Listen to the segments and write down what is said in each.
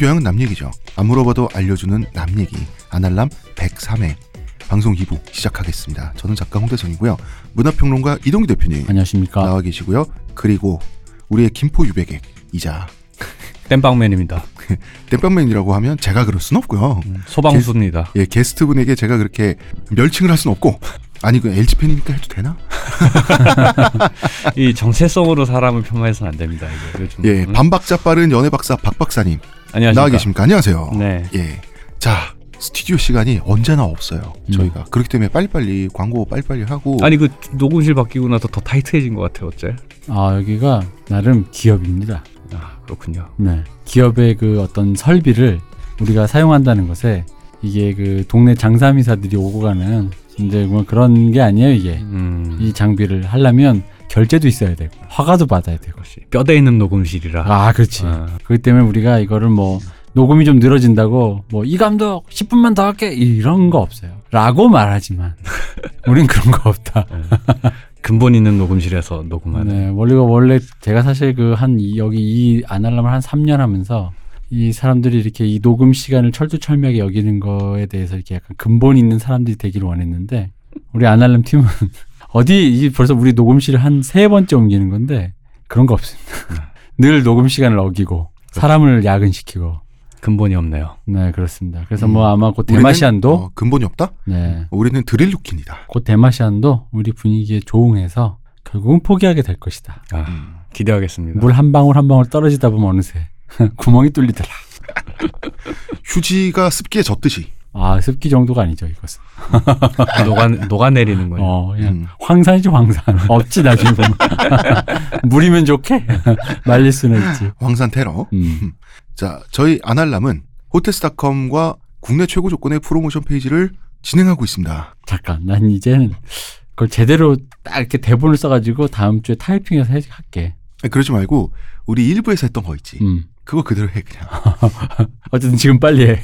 교양은 남 얘기죠. 안 물어봐도 알려주는 남 얘기. 아날람 103회 방송 2부 시작하겠습니다. 저는 작가 홍대선이고요. 문화평론가 이동규 대표님 안녕하십니까. 나와 계시고요. 그리고 우리의 김포 유배객이자 땜빵맨입니다. 땜빵맨이라고 하면 제가 그럴 순 없고요. 소방수입니다. 예, 게스트분에게 제가 그렇게 멸칭을 할 수는 없고 아니 그 LG 팬이니까 해도 되나? 이 정체성으로 사람을 폄하해서는 안 됩니다. 이게 요즘. 예, 음? 반박자 빠른 연애 박사 박 박사님 안녕하십니까. 나와 계십니까? 안녕하세요. 네. 예. 자, 스튜디오 시간이 언제나 없어요. 음. 저희가. 그렇기 때문에 빨리빨리 광고 빨리빨리 하고 아니 그 녹음실 바뀌고 나서 더 타이트해진 것 같아요. 어째? 아 여기가 나름 기업입니다. 아 그렇군요. 네, 기업의 그 어떤 설비를 우리가 사용한다는 것에 이게 그 동네 장사미사들이 오고 가는 이제 뭐 그런 게 아니에요 이게 음. 이 장비를 하려면 결제도 있어야 되고 허가도 받아야 되고. 뼈대 있는 녹음실이라. 아 그렇지. 아. 그렇기 때문에 우리가 이거를 뭐 녹음이 좀 늘어진다고 뭐 이 감독 10분만 더 할게 이런 거 없어요. 라고 말하지만 우린 그런 거 없다. 근본 있는 녹음실에서 녹음하는. 네, 원래가 원래 제가 사실 그 한 여기 이 아날람을 한 3년 하면서 이 사람들이 이렇게 이 녹음 시간을 철두철미하게 여기는 거에 대해서 이렇게 약간 근본 있는 사람들이 되기를 원했는데 우리 아날람 팀은 어디 이 벌써 우리 녹음실을 한 세 번째 옮기는 건데 그런 거 없습니다. 늘 녹음 시간을 어기고 사람을 야근시키고 근본이 없네요. 네 그렇습니다. 그래서 음, 뭐 아마 곧 대마시안도 어, 근본이 없다? 네. 우리는 드릴루키입니다. 곧 대마시안도 우리 분위기에 조응해서 결국은 포기하게 될 것이다. 아, 음. 기대하겠습니다. 물 한 방울 한 방울 떨어지다 보면 어느새 구멍이 뚫리더라. 휴지가 습기에 젖듯이. 아 습기 정도가 아니죠 이것은. 녹아 녹아내리는 거예요. 어 그냥 음. 황산이지 황산. 없지 나중에 보면. 물이면 좋게 말릴 수는 있지. 황산 테러. 음. 자, 저희 아날람은 호텔스닷컴과 국내 최고 조건의 프로모션 페이지를 진행하고 있습니다. 잠깐 난 이제는 그걸 제대로 딱 이렇게 대본을 써가지고 다음 주에 타이핑해서 해- 할게. 그러지 말고 우리 일부에서 했던 거 있지. 음. 그거 그대로 해 그냥. 어쨌든 지금 빨리 해.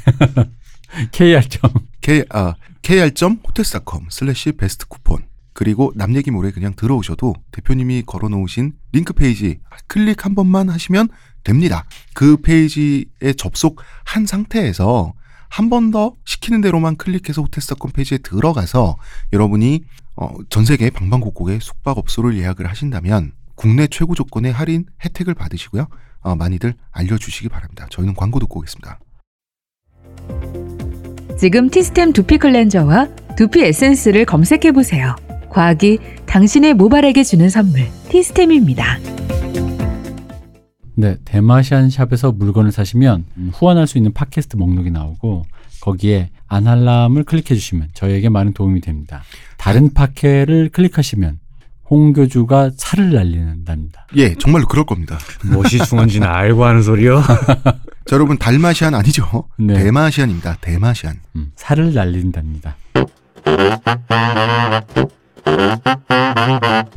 KR 점. K 아 kr.hotels.com slash best 쿠폰 그리고 남 얘기 모레 그냥 들어오셔도 대표님이 걸어놓으신 링크 페이지 클릭 한 번만 하시면 됩니다. 그 페이지에 접속한 상태에서 한 번 더 시키는 대로만 클릭해서 호텔스닷컴 페이지에 들어가서 여러분이 어, 전 세계 방방곡곡의 숙박업소를 예약을 하신다면 국내 최고 조건의 할인 혜택을 받으시고요. 어, 많이들 알려주시기 바랍니다. 저희는 광고 듣고 오겠습니다. 지금 티스템 두피 클렌저와 두피 에센스를 검색해 보세요. 과학이 당신의 모발에게 주는 선물 티스템입니다. 네, 대마시안 샵에서 물건을 사시면 음, 후원할 수 있는 팟캐스트 목록이 나오고 거기에 안할람을 클릭해 주시면 저희에게 많은 도움이 됩니다. 다른 팟캐를 클릭하시면 홍교주가 살을 날리는답니다. 예, 정말로 그럴 겁니다. 무엇이 중요한지는 알고 하는 소리요. 자, 여러분 달마시안 아니죠? 네. 대마시안입니다. 대마시안. 음, 살을 날린답니다.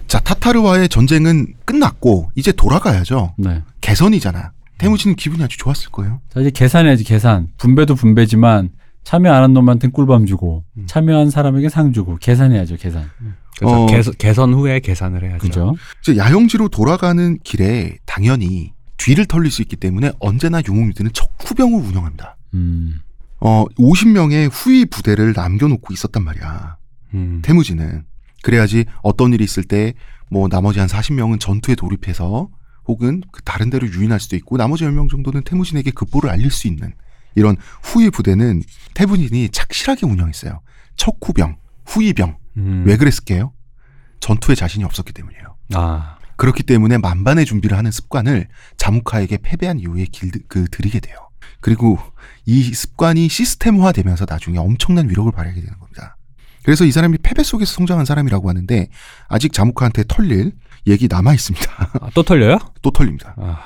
자, 타타르와의 전쟁은 끝났고 이제 돌아가야죠. 네. 개선이잖아. 태무진 기분이 아주 좋았을 거예요. 자 이제 계산해야지 계산. 분배도 분배지만 참여 안 한 놈한테는 꿀밤 주고 음. 참여한 사람에게 상 주고 계산해야죠 계산. 그래서 어. 개선, 개선 후에 계산을 해야죠. 그죠? 이제 야영지로 돌아가는 길에 당연히 뒤를 털릴 수 있기 때문에 언제나 용웅리드는 척후병을 운영합니다. 음. 어, 50명의 후위 부대를 남겨놓고 있었단 말이야. 음. 태무지는. 그래야지 어떤 일이 있을 때 뭐 나머지 한 40명은 전투에 돌입해서 혹은 그 다른 데로 유인할 수도 있고 나머지 10명 정도는 태무진에게 급보를 알릴 수 있는 이런 후위 부대는 태무진이 착실하게 운영했어요. 척후병, 후위병. 음. 왜 그랬을게요? 전투에 자신이 없었기 때문이에요. 아, 그렇기 때문에 만반의 준비를 하는 습관을 자무카에게 패배한 이후에 길, 그, 들이게 돼요. 그리고 이 습관이 시스템화되면서 나중에 엄청난 위력을 발휘하게 되는 겁니다. 그래서 이 사람이 패배 속에서 성장한 사람이라고 하는데 아직 자무카한테 털릴 얘기 남아 있습니다. 아, 또 털려요? 또 털립니다. 아,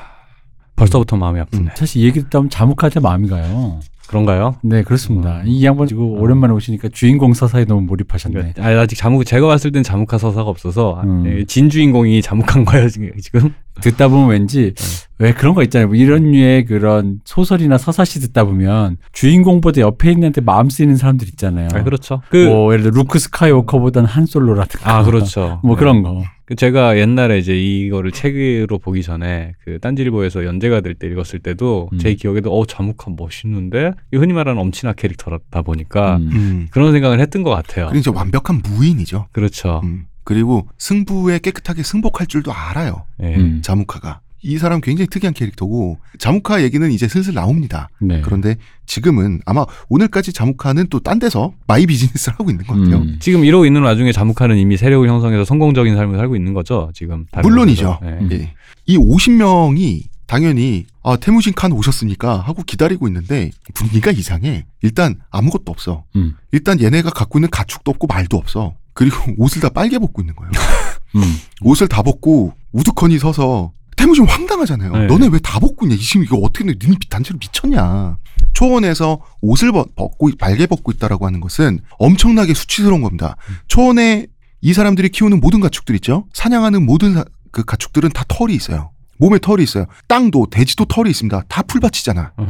벌써부터 마음이 아프네. 사실 이 얘기 듣다 보면 자묵한테 마음이 가요. 그런가요? 네 그렇습니다. 이 양반 지금 오랜만에 오시니까 주인공 서사에 너무 몰입하셨네. 아, 아직 자묵 제가 봤을 땐 자묵한 서사가 없어서 음. 예, 진 주인공이 자묵한 거예요 지금. 듣다 보면 왠지 왜 그런 거 있잖아요. 뭐 이런 류의 그런 소설이나 서사시 듣다 보면 주인공보다 옆에 있는 한테 마음 쓰이는 사람들 있잖아요. 아, 그렇죠. 그, 뭐 예를 들어 루크 스카이워커보다는 한 솔로라든가. 아, 그렇죠. 뭐 네. 그런 거. 그 제가 옛날에 이제 이거를 책으로 보기 전에 그 딴지일보에서 연재가 될 때 읽었을 때도 음. 제 기억에도 어 자묵한 멋있는데 이 흔히 말하는 엄친아 캐릭터다 보니까 음. 음. 그런 생각을 했던 것 같아요. 그러니까 완벽한 무인이죠. 그렇죠. 음. 그리고 승부에 깨끗하게 승복할 줄도 알아요. 예. 음. 자무카가. 이 사람 굉장히 특이한 캐릭터고 자무카 얘기는 이제 슬슬 나옵니다. 네. 그런데 지금은 아마 오늘까지 자무카는 또 딴 데서 my 비즈니스를 하고 있는 것 같아요. 음. 지금 이러고 있는 와중에 자무카는 이미 세력을 형성해서 성공적인 삶을 살고 있는 거죠. 지금 물론이죠. 음. 예. 이 50명이 당연히 아 테무진 칸 오셨으니까 하고 기다리고 있는데 분위기가 이상해. 일단 아무것도 없어. 음. 일단 얘네가 갖고 있는 가축도 없고 말도 없어. 그리고 옷을 다 빨개 벗고 있는 거예요. 음. 옷을 다 벗고 우두커니 서서 테무진 황당하잖아요. 네. 너네 왜 다 벗고 있냐? 지금 이거 어떻게 돼? 니는 단체로 미쳤냐? 초원에서 옷을 벗- 벗고 발개 벗고 있다라고 하는 것은 엄청나게 수치스러운 겁니다. 초원에 이 사람들이 키우는 모든 가축들 있죠. 사냥하는 모든 사- 그 가축들은 다 털이 있어요. 몸에 털이 있어요. 땅도 돼지도 털이 있습니다. 다 풀밭이잖아. 어.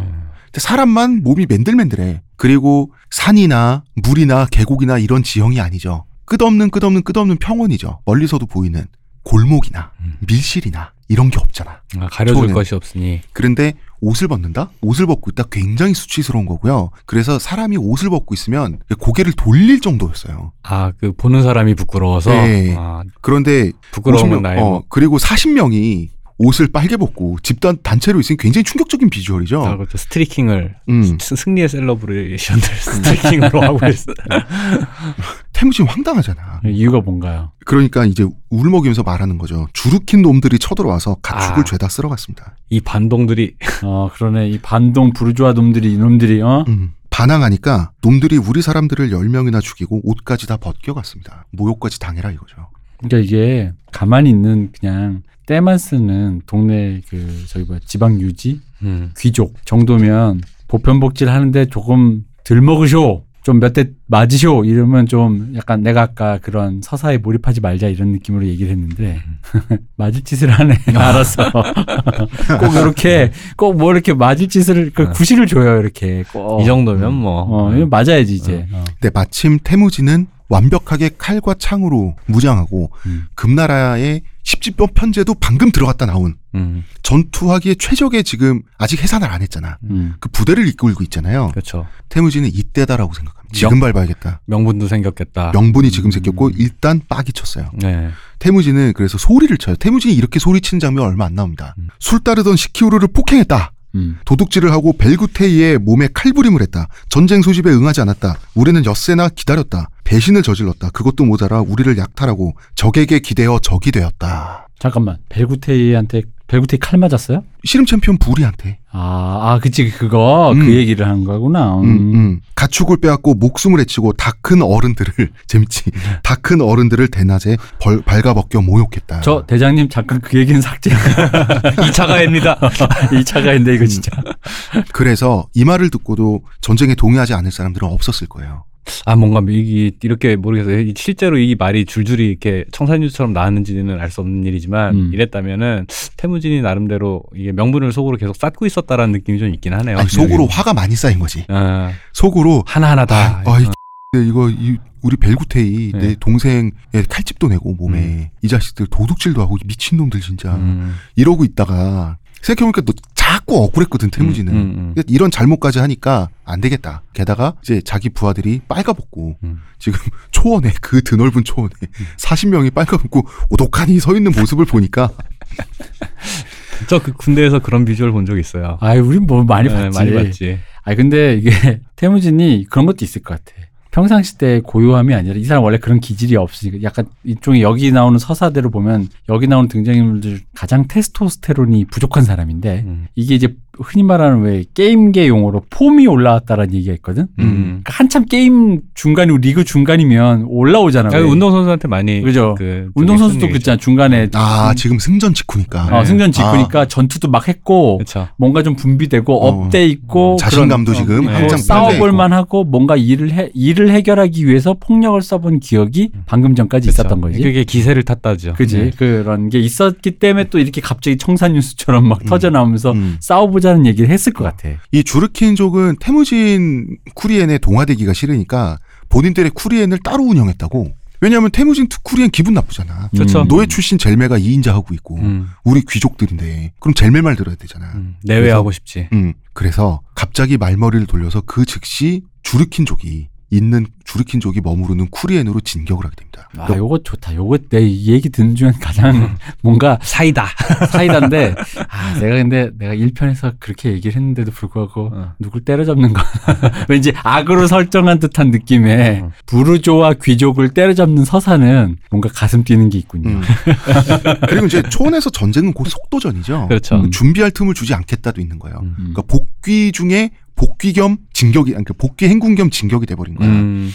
근데 사람만 몸이 맨들맨들해. 그리고 산이나 물이나 계곡이나 이런 지형이 아니죠. 끝없는 끝없는 끝없는 평원이죠. 멀리서도 보이는 골목이나 음. 밀실이나 이런 게 없잖아. 아, 가려줄 초원에. 것이 없으니. 그런데 옷을 벗는다? 옷을 벗고 있다? 굉장히 수치스러운 거고요. 그래서 사람이 옷을 벗고 있으면 고개를 돌릴 정도였어요. 아, 그 보는 사람이 부끄러워서. 네. 아, 그런데 부끄러우면 50명, 나의 어, 뭐. 그리고 40명이 옷을 빨개 벗고 집단 단체로 있으니 굉장히 충격적인 비주얼이죠. 아, 그렇죠. 스트리킹을 음. 스- 승리의 celebration들 스트리킹으로 하고 있어. 테무진 황당하잖아. 이유가 뭔가요? 그러니까 이제 울먹이면서 말하는 거죠. 주르킨 놈들이 쳐들어와서 가축을 아. 죄다 쓸어갔습니다. 이 반동들이 어 그러네 이 반동 부르주아 놈들이 이놈들이 어 음. 반항하니까 놈들이 우리 사람들을 10명이나 죽이고 옷까지 다 벗겨갔습니다. 모욕까지 당해라 이거죠. 그러니까 이게 가만히 있는 그냥 때만 쓰는 동네 그 저기 뭐야 지방 유지 음. 귀족 정도면 보편복지를 하는데 조금 들 먹으쇼 좀 몇 대 맞으쇼 이러면 좀 약간 내가 아까 그런 서사에 몰입하지 말자 이런 느낌으로 얘기를 했는데 맞을 짓을 하네 알았어 꼭 이렇게 꼭 뭐 이렇게 맞을 짓을 그 어. 구실을 줘요 이렇게 꼭. 이 정도면 뭐. 어 맞아야지 이제 어. 근데 마침 태무지는 완벽하게 칼과 창으로 무장하고 음. 금나라의 십지법 편제도 방금 들어갔다 나온 음. 전투하기에 최적의 지금 아직 해산을 안 했잖아. 음. 그 부대를 이끌고 있잖아요. 그렇죠. 태무지는 이때다라고 생각합니다. 지금 밟아야겠다. 명분도 생겼겠다. 명분이 지금 음. 생겼고 일단 빡이 쳤어요. 네. 태무지는 그래서 소리를 쳐요. 태무진이 이렇게 소리치는 장면 얼마 안 나옵니다. 음. 술 따르던 시키우르를 폭행했다. 음. 도둑질을 하고 벨구테이의 몸에 칼부림을 했다. 전쟁 소집에 응하지 않았다. 우리는 엿새나 기다렸다. 배신을 저질렀다. 그것도 모자라 우리를 약탈하고 적에게 기대어 적이 되었다. 잠깐만 벨구테이한테 벨구테이 칼 맞았어요? 씨름 챔피언 부리한테 아, 아, 그치, 그거, 음. 그 얘기를 한 거구나. 음. 음, 음. 가축을 빼앗고 목숨을 해치고 다 큰 어른들을 재밌지. 다 큰 어른들을 대낮에 벌, 발가벗겨 모욕했다. 저 대장님 잠깐 그 얘기는 삭제. 2차 가입니다. 이 차가인데 이거 진짜. 그래서 이 말을 듣고도 전쟁에 동의하지 않을 사람들은 없었을 거예요. 아 뭔가 이 이렇게 모르겠어요. 이 실제로 이 말이 줄줄이 이렇게 청산유처럼 나왔는지는 알 수 없는 일이지만 음. 이랬다면은 태무진이 나름대로 이게 명분을 속으로 계속 쌓고 있었다라는 느낌이 좀 있긴 하네요. 아니, 속으로 화가 많이 쌓인 거지. 아, 속으로 하나 하나 다. 아, 이 이거 이 우리 벨구테이 네. 내 동생의 칼집도 내고 몸에 음. 이 자식들 도둑질도 하고 이 미친놈들 진짜 음, 이러고 있다가 생각해보니까 너 자꾸 억울했거든 태무지는 음, 음, 음. 이런 잘못까지 하니까 안 되겠다 게다가 이제 자기 부하들이 빨가벗고 음. 지금 초원에 그 드넓은 초원에 40명이 빨가벗고 오독하니 서 있는 모습을 보니까 저 그 군대에서 그런 비주얼 본 적 있어요. 아이, 우린 뭐 많이 네, 봤지. 많이 봤지. 아니, 근데 이게 태무진이 그런 것도 있을 것 같아. 평상시 때 고요함이 아니라 이 사람 원래 그런 기질이 없으니까 약간 일종의 여기 나오는 서사대로 보면 여기 나오는 등장인물들 가장 테스토스테론이 부족한 사람인데 음. 이게 이제 흔히 말하는 왜 게임계 용어로 폼이 올라왔다라는 얘기가 있거든. 음. 그러니까 한참 게임 중간이고 리그 중간이면 올라오잖아. 아, 왜. 운동 선수한테 많이 그죠. 그 운동 선수도 그렇죠. 그렇잖아. 중간에 아 지금 승전 직후니까 어, 네. 승전 직후니까 전투도 막 했고 그렇죠. 뭔가 좀 분비되고 어. up돼 있고 자신감도 그런- 지금 어, 한창 싸워볼 있고. 만하고 뭔가 일을 해 일을 해결하기 위해서 폭력을 써본 기억이 방금 전까지 그렇죠. 있었던 거지. 그게 기세를 탔다죠. 그지 네. 그런 게 있었기 때문에 또 이렇게 갑자기 청산유수처럼 막 음. 터져 나오면서 음. 싸워보자 는 얘기를 했을 것 같아. 이 주르킨족은 태무진 쿠리엔의 동화되기가 싫으니까 본인들의 쿠리엔을 따로 운영했다고. 왜냐하면 태무진 투쿠리엔 기분 나쁘잖아. 그렇죠. 노예 출신 젤메가 2인자 하고 있고 음, 우리 귀족들인데 그럼 젤메 말 들어야 되잖아. 음, 내외하고 싶지. 음, 그래서 갑자기 말머리를 돌려서 그 즉시 주르킨족이 있는 주르킨족이 머무르는 쿠리엔으로 진격을 하게 됩니다. 아, 요거 좋다. 요거 내이 얘기 듣는 중에 가장 뭔가 사이다. 사이다인데, 아, 내가 근데 내가 1편에서 그렇게 얘기를 했는데도 불구하고 어. 누굴 때려잡는 거. 왠지 악으로 설정한 듯한 느낌에 어. 부르조와 귀족을 때려잡는 서사는 뭔가 가슴 뛰는 게 있군요. 음. 그리고 이제 초원에서 전쟁은 곧 속도전이죠. 그렇죠. 음. 준비할 틈을 주지 않겠다도 있는 거예요. 음. 그러니까 복귀 중에 복귀 겸 진격이 그러니까 복귀 행군 겸 진격이 돼버린 거야. 음,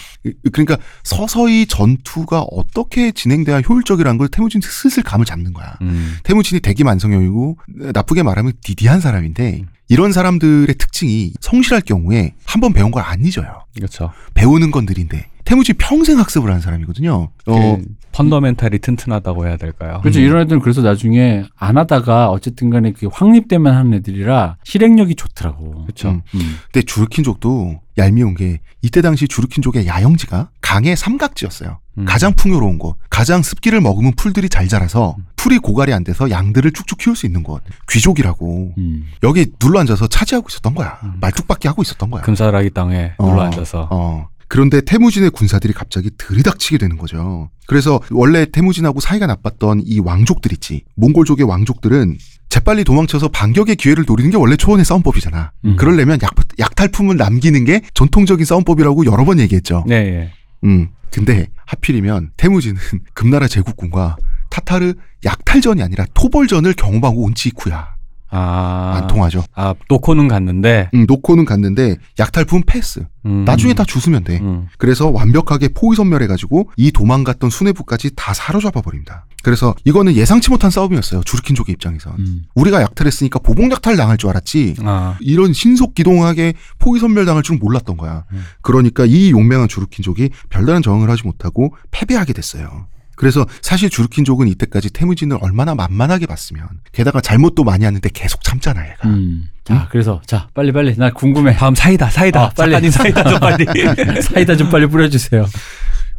그러니까 서서히 전투가 어떻게 진행돼야 효율적이라는 걸 태무진이 슬슬 감을 잡는 거야. 음. 태무진이 대기 만성형이고 나쁘게 말하면 디디한 사람인데 이런 사람들의 특징이 성실할 경우에 한 번 배운 걸 안 잊어요. 그렇죠. 배우는 건 느린데 태무진 평생 학습을 하는 사람이거든요. 어, 그 펀더멘탈이 튼튼하다고 해야 될까요? 그렇죠. 음. 이런 애들은 그래서 나중에 안 하다가 어쨌든 간에 그 확립되만 하는 애들이라 실행력이 좋더라고. 그렇죠. 음. 음. 근데 주르킨족도 얄미운 게 이때 당시 주르킨족의 야영지가 강의 삼각지였어요. 음. 가장 풍요로운 곳, 가장 습기를 머금은 풀들이 잘 자라서 풀이 고갈이 안 돼서 양들을 쭉쭉 키울 수 있는 곳. 귀족이라고 음. 여기 눌러 앉아서 차지하고 있었던 거야. 음. 말뚝박기 하고 있었던 거야. 금사라기 땅에 어, 눌러 앉아서. 어. 그런데 태무진의 군사들이 갑자기 들이닥치게 되는 거죠. 그래서 원래 태무진하고 사이가 나빴던 이 왕족들 있지. 몽골족의 왕족들은 재빨리 도망쳐서 반격의 기회를 노리는 게 원래 초원의 싸움법이잖아. 음. 그러려면 약, 약탈품을 남기는 게 전통적인 싸움법이라고 여러 번 얘기했죠. 네, 예. 음. 근데 하필이면 태무진은 금나라 제국군과 타타르 약탈전이 아니라 토벌전을 경험하고 온 치이쿠야. 아, 안 통하죠. 아, 놓고는 갔는데. 음, 놓고는 갔는데 약탈품 패스. 음. 나중에 다 주스면 돼. 음. 그래서 완벽하게 포위선멸해가지고 이 도망갔던 수뇌부까지 다 사로잡아 버립니다. 그래서 이거는 예상치 못한 싸움이었어요. 주르킨족의 입장에선. 음. 우리가 약탈했으니까 보복 약탈 당할 줄 알았지. 아, 이런 신속 기동하게 포위선멸 당할 줄은 몰랐던 거야. 음. 그러니까 이 용맹한 주르킨족이 별다른 저항을 하지 못하고 패배하게 됐어요. 그래서 사실 주르킨족은 이때까지 태무진을 얼마나 만만하게 봤으면 게다가 잘못도 많이 하는데 계속 참잖아 얘가. 음. 자, 그래서 자, 빨리 빨리 나 궁금해. 다음 사이다, 사이다. 아, 빨리. 사이다 좀 빨리. 사이다 좀 빨리 뿌려주세요.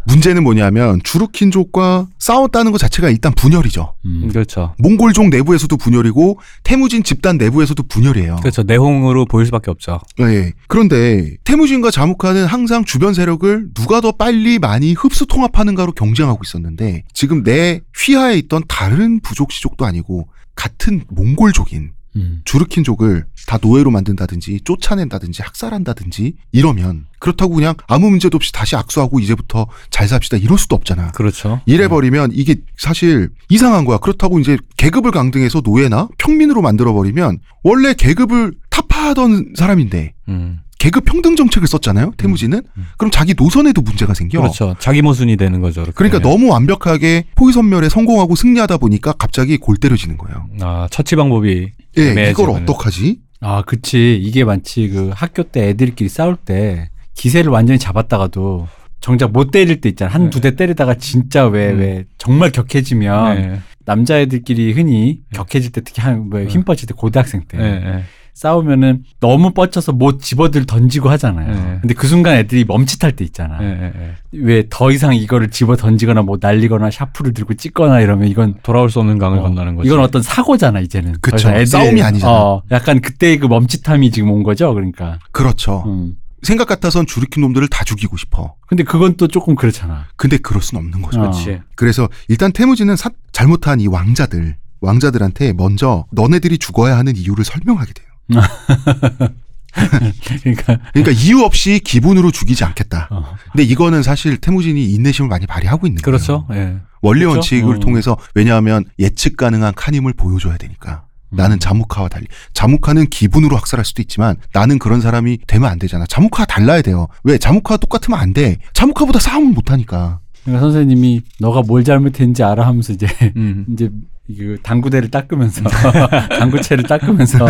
문제는 뭐냐면 주르킨족과 싸웠다는 것 자체가 일단 분열이죠. 음. 그렇죠. 몽골족 내부에서도 분열이고 태무진 집단 내부에서도 분열이에요. 그렇죠. 내홍으로 보일 수밖에 없죠. 예. 그런데 태무진과 자무카는 항상 주변 세력을 누가 더 빨리 많이 흡수 통합하는가로 경쟁하고 있었는데 지금 내 휘하에 있던 다른 부족 시족도 아니고 같은 몽골족인 음. 주르킨족을 다 노예로 만든다든지 쫓아낸다든지 학살한다든지 이러면 그렇다고 그냥 아무 문제도 없이 다시 악수하고 이제부터 잘 삽시다 이럴 수도 없잖아. 그렇죠. 이래버리면 이게 사실 이상한 거야. 그렇다고 이제 계급을 강등해서 노예나 평민으로 만들어버리면 원래 계급을 타파하던 사람인데 음. 계급 평등 정책을 썼잖아요. 태무진은. 음. 그럼 자기 노선에도 문제가 생겨. 그렇죠. 자기 모순이 되는 거죠. 그러니까 되면. 너무 완벽하게 포위 섬멸에 성공하고 승리하다 보니까 갑자기 골 때려지는 거예요. 아, 처치 방법이 예, 애매해지면은. 이걸 어떡하지? 아, 그치. 이게 마치 그 학교 때 애들끼리 싸울 때 기세를 완전히 잡았다가도 정작 못 때릴 때 있잖아. 한 두대 때리다가 진짜 왜, 음. 왜, 정말 격해지면 네. 남자애들끼리 흔히 네. 격해질 때 특히 한, 뭐, 네. 힘 뻗칠 때 고등학생 때 네, 네. 싸우면은 너무 뻗쳐서 못 집어들 던지고 하잖아요. 네. 근데 그 순간 애들이 멈칫할 때 있잖아. 네, 네, 네. 왜더 이상 이거를 집어 던지거나 뭐 날리거나 샤프를 들고 찍거나 이러면 이건 돌아올 수 없는 강을 어, 건너는 거지. 이건 어떤 사고잖아 이제는. 애들이- 싸움이 아니잖아. 어, 약간 그때 그 멈칫함이 지금 온 거죠. 그러니까. 그렇죠. 음. 생각 같아선 주르킨 놈들을 다 죽이고 싶어. 근데 그건 또 조금 그렇잖아. 근데 그럴 순 없는 거죠. 어. 그렇지. 그래서 일단 태무진은 사- 잘못한 이 왕자들, 왕자들한테 먼저 너네들이 죽어야 하는 이유를 설명하게 돼요. 그러니까 그러니까 이유 없이 기분으로 죽이지 않겠다. 어. 근데 이거는 사실 태무진이 인내심을 많이 발휘하고 있는 그렇죠. 거예요. 예. 원리 그렇죠? 원칙을 어. 통해서 왜냐하면 예측 가능한 칸임을 보여줘야 되니까. 나는 음. 자무카와 달리 자무카는 기분으로 학살할 수도 있지만 나는 그런 사람이 되면 안 되잖아. 자무카가 달라야 돼요. 왜 자무카가 똑같으면 안 돼. 자무카보다 싸움을 못 하니까. 그러니까 선생님이 너가 뭘 잘못했는지 알아 하면서 이제 음. 이제 그 당구대를 닦으면서 당구채를 닦으면서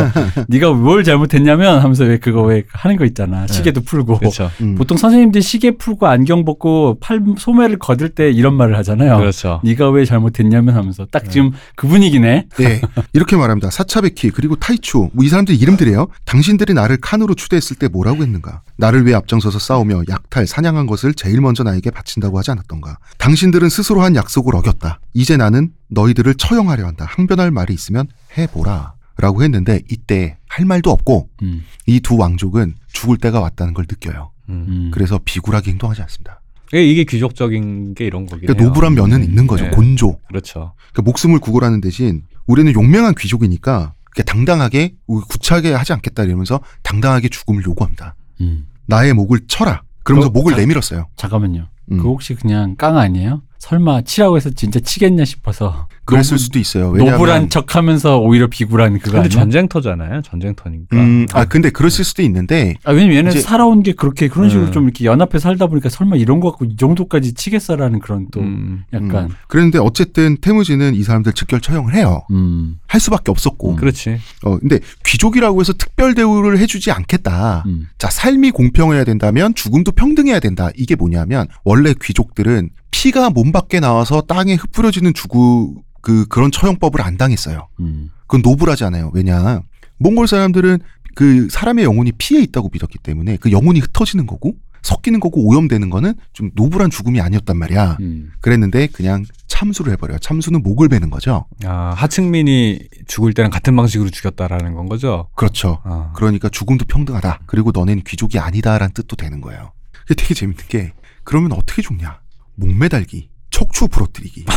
네가 뭘 잘못했냐면 하면서 왜 그거 왜 하는 거 있잖아. 시계도 풀고. 그렇죠. 음. 보통 선생님들이 시계 풀고 안경 벗고 팔 소매를 거들 때 이런 말을 하잖아요. 그렇죠. 네가 왜 잘못했냐면 하면서 딱 지금 그 분위기네. 네, 이렇게 말합니다. 사차베키 그리고 타이추 뭐 이 사람들 이름들이에요. 당신들이 나를 칸으로 추대했을 때 뭐라고 했는가? 나를 위해 앞장서서 싸우며 약탈, 사냥한 것을 제일 먼저 나에게 바친다고 하지 않았던가? 당신들은 스스로 한 약속을 어겼다. 이제 나는 너희들을 처형하려 한다. 항변할 말이 있으면 해보라. 라고 했는데 이때 할 말도 없고 음. 이두 왕족은 죽을 때가 왔다는 걸 느껴요. 음. 음. 그래서 비굴하게 행동하지 않습니다. 이게- 이게 귀족적인 게 이런 거긴 그러니까. 노블한 면은 있는 거죠. 네. 곤조. 그렇죠. 그러니까 목숨을 구걸하는 대신 우리는 용맹한 귀족이니까 당당하게 구차하게 하지 않겠다 이러면서 당당하게 죽음을 요구합니다. 음. 나의 목을 쳐라. 그러면서 어, 목을 자- 내밀었어요. 잠깐만요. 음. 그 혹시 그냥 깡 아니에요? 설마 치라고 해서 진짜 치겠냐 싶어서 그랬을 노블- 수도 있어요. 왜냐하면 노블한 척하면서 오히려 비굴한 그거 근데 아니야? 전쟁터잖아요. 전쟁터니까. 음, 아 근데 그랬을 수도 있는데 아, 왜냐면 얘는 이제- 살아온 게 그렇게 그런 식으로 음. 좀 이렇게 연합해 살다 보니까 설마 이런 거 갖고 이 정도까지 치겠어라는 그런 또 음. 약간 음, 그랬는데 어쨌든 태무지는 이 사람들 즉결 처형을 해요. 음. 할 수밖에 없었고. 그렇지. 어 근데 귀족이라고 해서 특별 대우를 해주지 않겠다. 음. 자 삶이 공평해야 된다면 죽음도 평등해야 된다. 이게 뭐냐면 원래 귀족들은 피가 몸 밖에 나와서 땅에 흩뿌려지는 주구 그 그런 처형법을 안 당했어요. 음. 그건 노블하지 않아요. 왜냐 몽골 사람들은 그 사람의 영혼이 피에 있다고 믿었기 때문에 그 영혼이 흩어지는 거고 섞이는 거고 오염되는 거는 좀 노블한 죽음이 아니었단 말이야. 음. 그랬는데 그냥 참수를 해버려요. 참수는 목을 베는 거죠. 아, 하층민이 죽을 때랑 같은 방식으로 죽였다라는 건 거죠. 그렇죠. 아. 그러니까 죽음도 평등하다. 그리고 너넨 귀족이 아니다라는 뜻도 되는 거예요. 되게 재밌는 게 그러면 어떻게 죽냐? 목 매달기, 척추 부러뜨리기,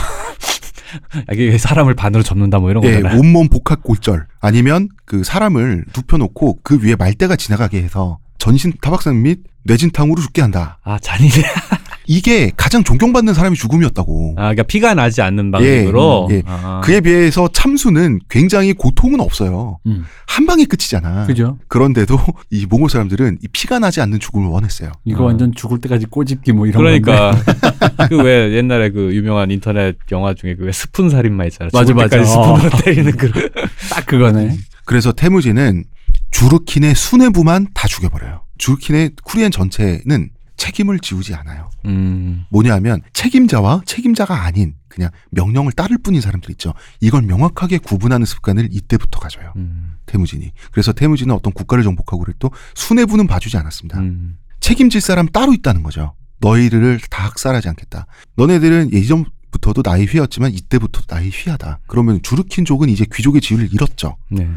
아, 이게 사람을 반으로 접는다 뭐 이런 예, 거잖아요. 온몸 복합 골절, 아니면 그 사람을 눕혀놓고 그 위에 말대가 지나가게 해서 전신 타박상 및 뇌진탕으로 죽게 한다. 아, 잔인해. 이게 가장 존경받는 사람이 죽음이었다고. 아, 그러니까 피가 나지 않는 방식으로. 예. 아. 그에 비해서 참수는 굉장히 고통은 없어요. 음. 한 방에 끝이잖아. 그죠? 그런데도 이 몽골 사람들은 이 피가 나지 않는 죽음을 원했어요. 이거 어. 완전 죽을 때까지 꼬집기 뭐 이런 그러니까 그 왜 옛날에 그 유명한 인터넷 영화 중에 그 왜 스푼 살인마 있잖아. 맞아, 죽을 맞아. 때까지 어. 스푼으로 때리는 그. 딱 그거네. 그래서 태무지는 주르킨의 수뇌부만 다 죽여버려요. 주르킨의 쿠리엔 전체는 책임을 지우지 않아요. 음. 뭐냐하면 책임자와 책임자가 아닌 그냥 명령을 따를 뿐인 사람들 있죠. 이걸 명확하게 구분하는 습관을 이때부터 가져요. 음. 태무진이. 그래서 태무진은 어떤 국가를 정복하고 그래도 수뇌부는 봐주지 않았습니다. 음. 책임질 사람 따로 있다는 거죠. 너희들을 다 학살하지 않겠다. 너네들은 예전 부터도 나의 휘였지만 이때부터도 나의 휘하다. 그러면 주르킨족은 이제 귀족의 지위를 잃었죠. 네.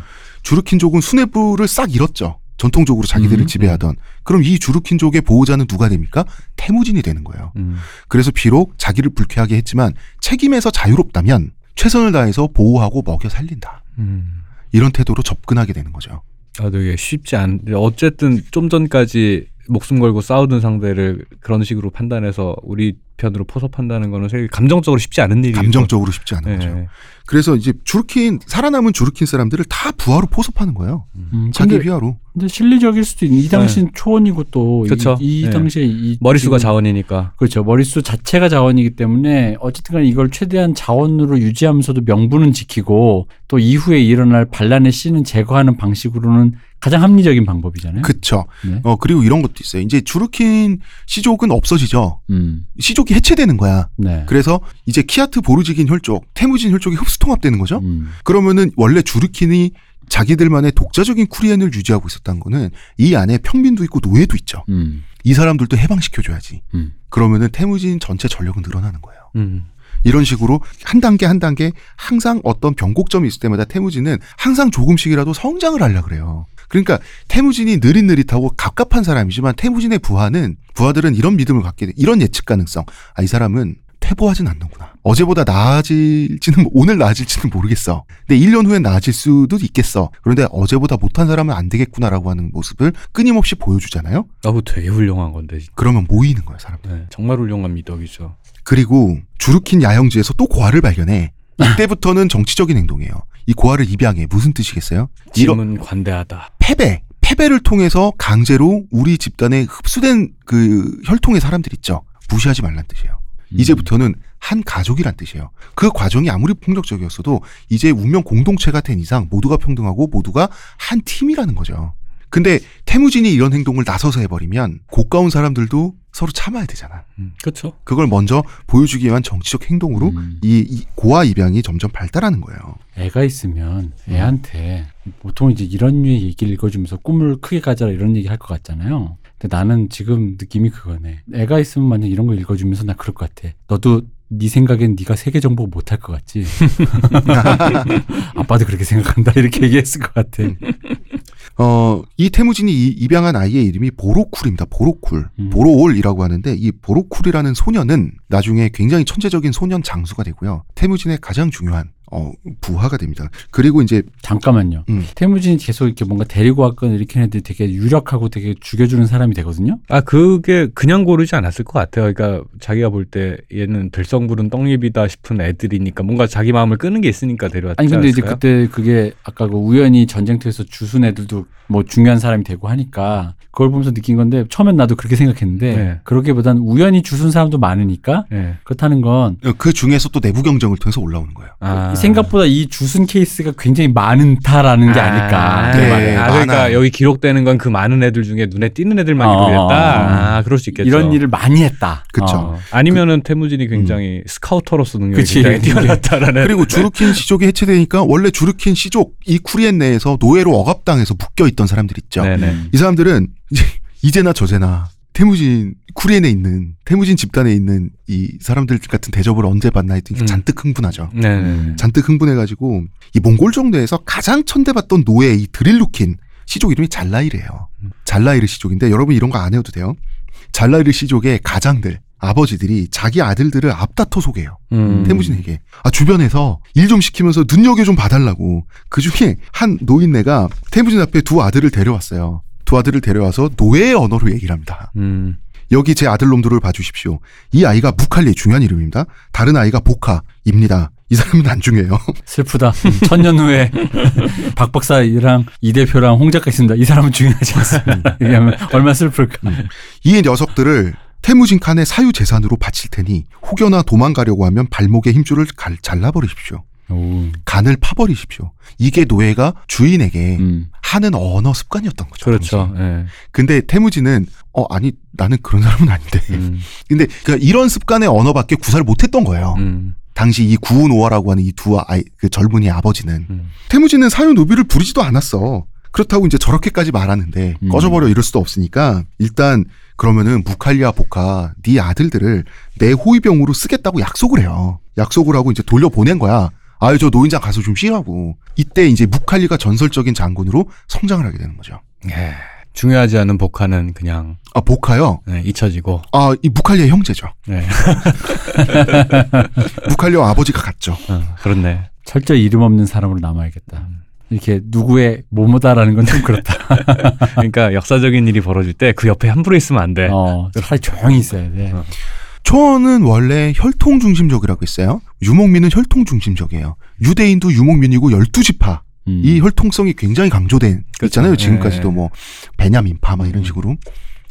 주르킨족은 수뇌부를 싹 잃었죠. 전통적으로 자기들을 음, 지배하던. 그럼 이 주르킨족의 보호자는 누가 됩니까? 태무진이 되는 거예요. 음. 그래서 비록 자기를 불쾌하게 했지만 책임에서 자유롭다면 최선을 다해서 보호하고 먹여 살린다. 음. 이런 태도로 접근하게 되는 거죠. 아, 되게 쉽지 않. 어쨌든 좀 전까지 목숨 걸고 싸우던 상대를 그런 식으로 판단해서 우리 편으로 포섭한다는 거는 되게 감정적으로 쉽지 않은 일이고. 감정적으로 쉽지 않은 네. 거죠. 그래서 이제 주르킨 살아남은 주르킨 사람들을 다 부하로 포섭하는 거예요. 음, 자기 근데, 휘하로. 근데 실리적일 수도 있는 이 당시는 초원이고 또 이- 네. 당시에 이 머릿수가 자원이니까. 그렇죠. 머릿수 자체가 자원이기 때문에 어쨌든 이걸 최대한 자원으로 유지하면서도 명분은 지키고 또 이후에 일어날 반란의 씨는 제거하는 방식으로는 가장 합리적인 방법이잖아요. 그쵸. 네. 어, 그리고 이런 것도 있어요. 이제 주르킨 시족은 없어지죠. 음. 시족이 해체되는 거야. 네. 그래서 이제 키아트 보르지긴 혈족, 태무진 혈족이 흡수통합되는 거죠. 음. 그러면은 원래 주르킨이 자기들만의 독자적인 쿠리엔을 유지하고 있었다는 거는 이 안에 평민도 있고 노예도 있죠. 음. 이 사람들도 해방시켜줘야지. 음. 그러면은 태무진 전체 전력은 늘어나는 거예요. 음. 이런 식으로 한 단계 한 단계 항상 어떤 변곡점이 있을 때마다 태무진은 항상 조금씩이라도 성장을 하려 그래요. 그러니까 태무진이 느릿느릿하고 갑갑한 사람이지만 태무진의 부하는 부하들은 이런 믿음을 갖게 돼. 이런 예측 가능성. 아, 이 사람은 퇴보하진 않는구나. 어제보다 나아질지는 오늘 나아질지는 모르겠어. 근데 1년 후엔 나아질 수도 있겠어. 그런데 어제보다 못한 사람은 안 되겠구나라고 하는 모습을 끊임없이 보여주잖아요. 아, 그거 되게 훌륭한 건데. 그러면 모이는 거예요, 사람들. 네, 정말 훌륭한 미덕이죠. 그리고 주르킨 야영지에서 또 고아를 발견해. 이때부터는 정치적인 행동이에요. 이 고아를 입양해 무슨 뜻이겠어요? 짐은 관대하다. 패배, 패배를 통해서 강제로 우리 집단에 흡수된 그 혈통의 사람들 있죠. 무시하지 말란 뜻이에요. 이제부터는 한 가족이란 뜻이에요. 그 과정이 아무리 폭력적이었어도 이제 운명 공동체가 된 이상 모두가 평등하고 모두가 한 팀이라는 거죠. 근데 태무진이 이런 행동을 나서서 해버리면 고가운 사람들도 서로 참아야 되잖아. 그렇죠. 그걸 먼저 보여주기 위한 정치적 행동으로 음. 이, 이 고아 입양이 점점 발달하는 거예요. 애가 있으면 애한테 보통 이제 이런 류의 얘기를 읽어주면서 꿈을 크게 가져라 이런 얘기 할 것 같잖아요. 근데 나는 지금 느낌이 그거네. 애가 있으면 만약 이런 거 읽어주면서 나 그럴 것 같아. 너도 네 생각엔 네가 세계 정복 못할 것 같지. 아빠도 그렇게 생각한다 이렇게 얘기했을 것 같아. 어, 이 태무진이 이 입양한 아이의 이름이 보로쿨입니다. 보로쿨. 음. 보로올이라고 하는데 이 보로쿨이라는 소년은 나중에 굉장히 천재적인 소년 장수가 되고요. 태무진의 가장 중요한 어, 부하가 됩니다. 그리고 이제 잠깐만요. 음. 태무진이 계속 이렇게 뭔가 데리고 왔거나 일으키는 애들이 되게 유력하고 되게 죽여주는 사람이 되거든요. 아 그게 그냥 고르지 않았을 것 같아요. 그러니까 자기가 볼 때 얘는 들성부른 떡잎이다 싶은 애들이니까 뭔가 자기 마음을 끄는 게 있으니까 데려왔지 아니 근데 이제 않았을까요? 그때 그게 아까 그 우연히 전쟁터에서 주순 애들도 뭐 중요한 사람이 되고 하니까 그걸 보면서 느낀 건데 처음엔 나도 그렇게 생각했는데 네. 그러기보단 우연히 주순 사람도 많으니까 예. 그렇다는 건 그 중에서 또 내부 경쟁을 통해서 올라오는 거예요. 아. 생각보다 이 주순 케이스가 굉장히 많다라는 게 아닐까. 아, 그 네, 말이에요. 아, 그러니까 많아요. 여기 기록되는 건 그 많은 애들 중에 눈에 띄는 애들만 어, 기록했다. 아, 그럴 수 있겠죠. 이런 일을 많이 했다. 그쵸. 어. 아니면은 태무진이 굉장히 스카우터로서 능력이 그치. 굉장히 뛰어났다라는. 그리고 주르킨 시족이 해체되니까 원래 주르킨 시족 이 쿠리엔 내에서 노예로 억압당해서 묶여 있던 사람들 있죠. 네네. 이 사람들은 이제 이제나 저제나 태무진 쿠리엔에 있는 태무진 집단에 있는 이 사람들 같은 대접을 언제 받나 했더니 음. 잔뜩 흥분하죠. 음. 잔뜩 흥분해가지고 이 몽골 정도에서 가장 천대받던 노예 이 드릴루킨 시족 이름이 잘라이르예요. 음. 잘라이르 시족인데 여러분 이런 거 안 해도 돼요. 잘라이르 시족의 가장들 아버지들이 자기 아들들을 앞다퉈 소개해요. 음. 태무진에게 아 주변에서 일 좀 시키면서 눈여겨 좀 봐달라고 그 중에 한 노인네가 태무진 앞에 두 아들을 데려왔어요. 두 아들을 데려와서 노예의 언어로 얘기를 합니다. 음. 여기 제 아들 놈들을 봐주십시오. 이 아이가 무칼리 중요한 이름입니다. 다른 아이가 보카입니다. 이 사람은 안 중요해요. 슬프다. 음, 천년 후에 박 박사랑 이 대표랑 홍 작가 있습니다. 이 사람은 중요하지 않습니다. 얘기하면 얼마나 슬플까. 이 녀석들을 태무진 칸의 사유 재산으로 바칠 테니 혹여나 도망가려고 하면 발목의 힘줄을 갈- 잘라버리십시오. 오. 간을 파버리십시오. 이게 노예가 주인에게 음. 하는 언어 습관이었던 거죠. 그렇죠. 예. 근데 태무진은 어 아니 나는 그런 사람은 아닌데. 음. 근데 그러니까 이런 습관의 언어밖에 구사를 못했던 거예요. 음. 당시 이 구우노아라고 하는 이 두 아이 그 젊은이 아버지는 음. 태무진은 사유 노비를 부리지도 않았어. 그렇다고 이제 저렇게까지 말하는데 음. 꺼져버려 이럴 수도 없으니까 일단 그러면은 무칼리아 보카 네 아들들을 내 호위병으로 쓰겠다고 약속을 해요. 약속을 하고 이제 돌려보낸 거야. 아유 저 노인장 가서 좀 쉬라고. 이때 이제 무칼리가 전설적인 장군으로 성장을 하게 되는 거죠. 예. 중요하지 않은 복화는 그냥 아 보카요. 예, 잊혀지고. 아이 무칼리의 형제죠. 예. 무칼리와 아버지가 같죠. 어, 그렇네. 철저히 이름 없는 사람으로 남아야겠다. 이렇게 누구의 뭐뭐다라는 건 좀 그렇다. 그러니까 역사적인 일이 벌어질 때 그 옆에 함부로 있으면 안 돼. 어, 차라리 조용히 있어야 돼. 어. 초원은 원래 혈통 중심적이라고 했어요. 유목민은 혈통 중심적이에요. 유대인도 유목민이고 열두 지파 음. 이 혈통성이 굉장히 강조된 그렇죠. 있잖아요. 지금까지도 예. 뭐 베냐민파 막 이런 식으로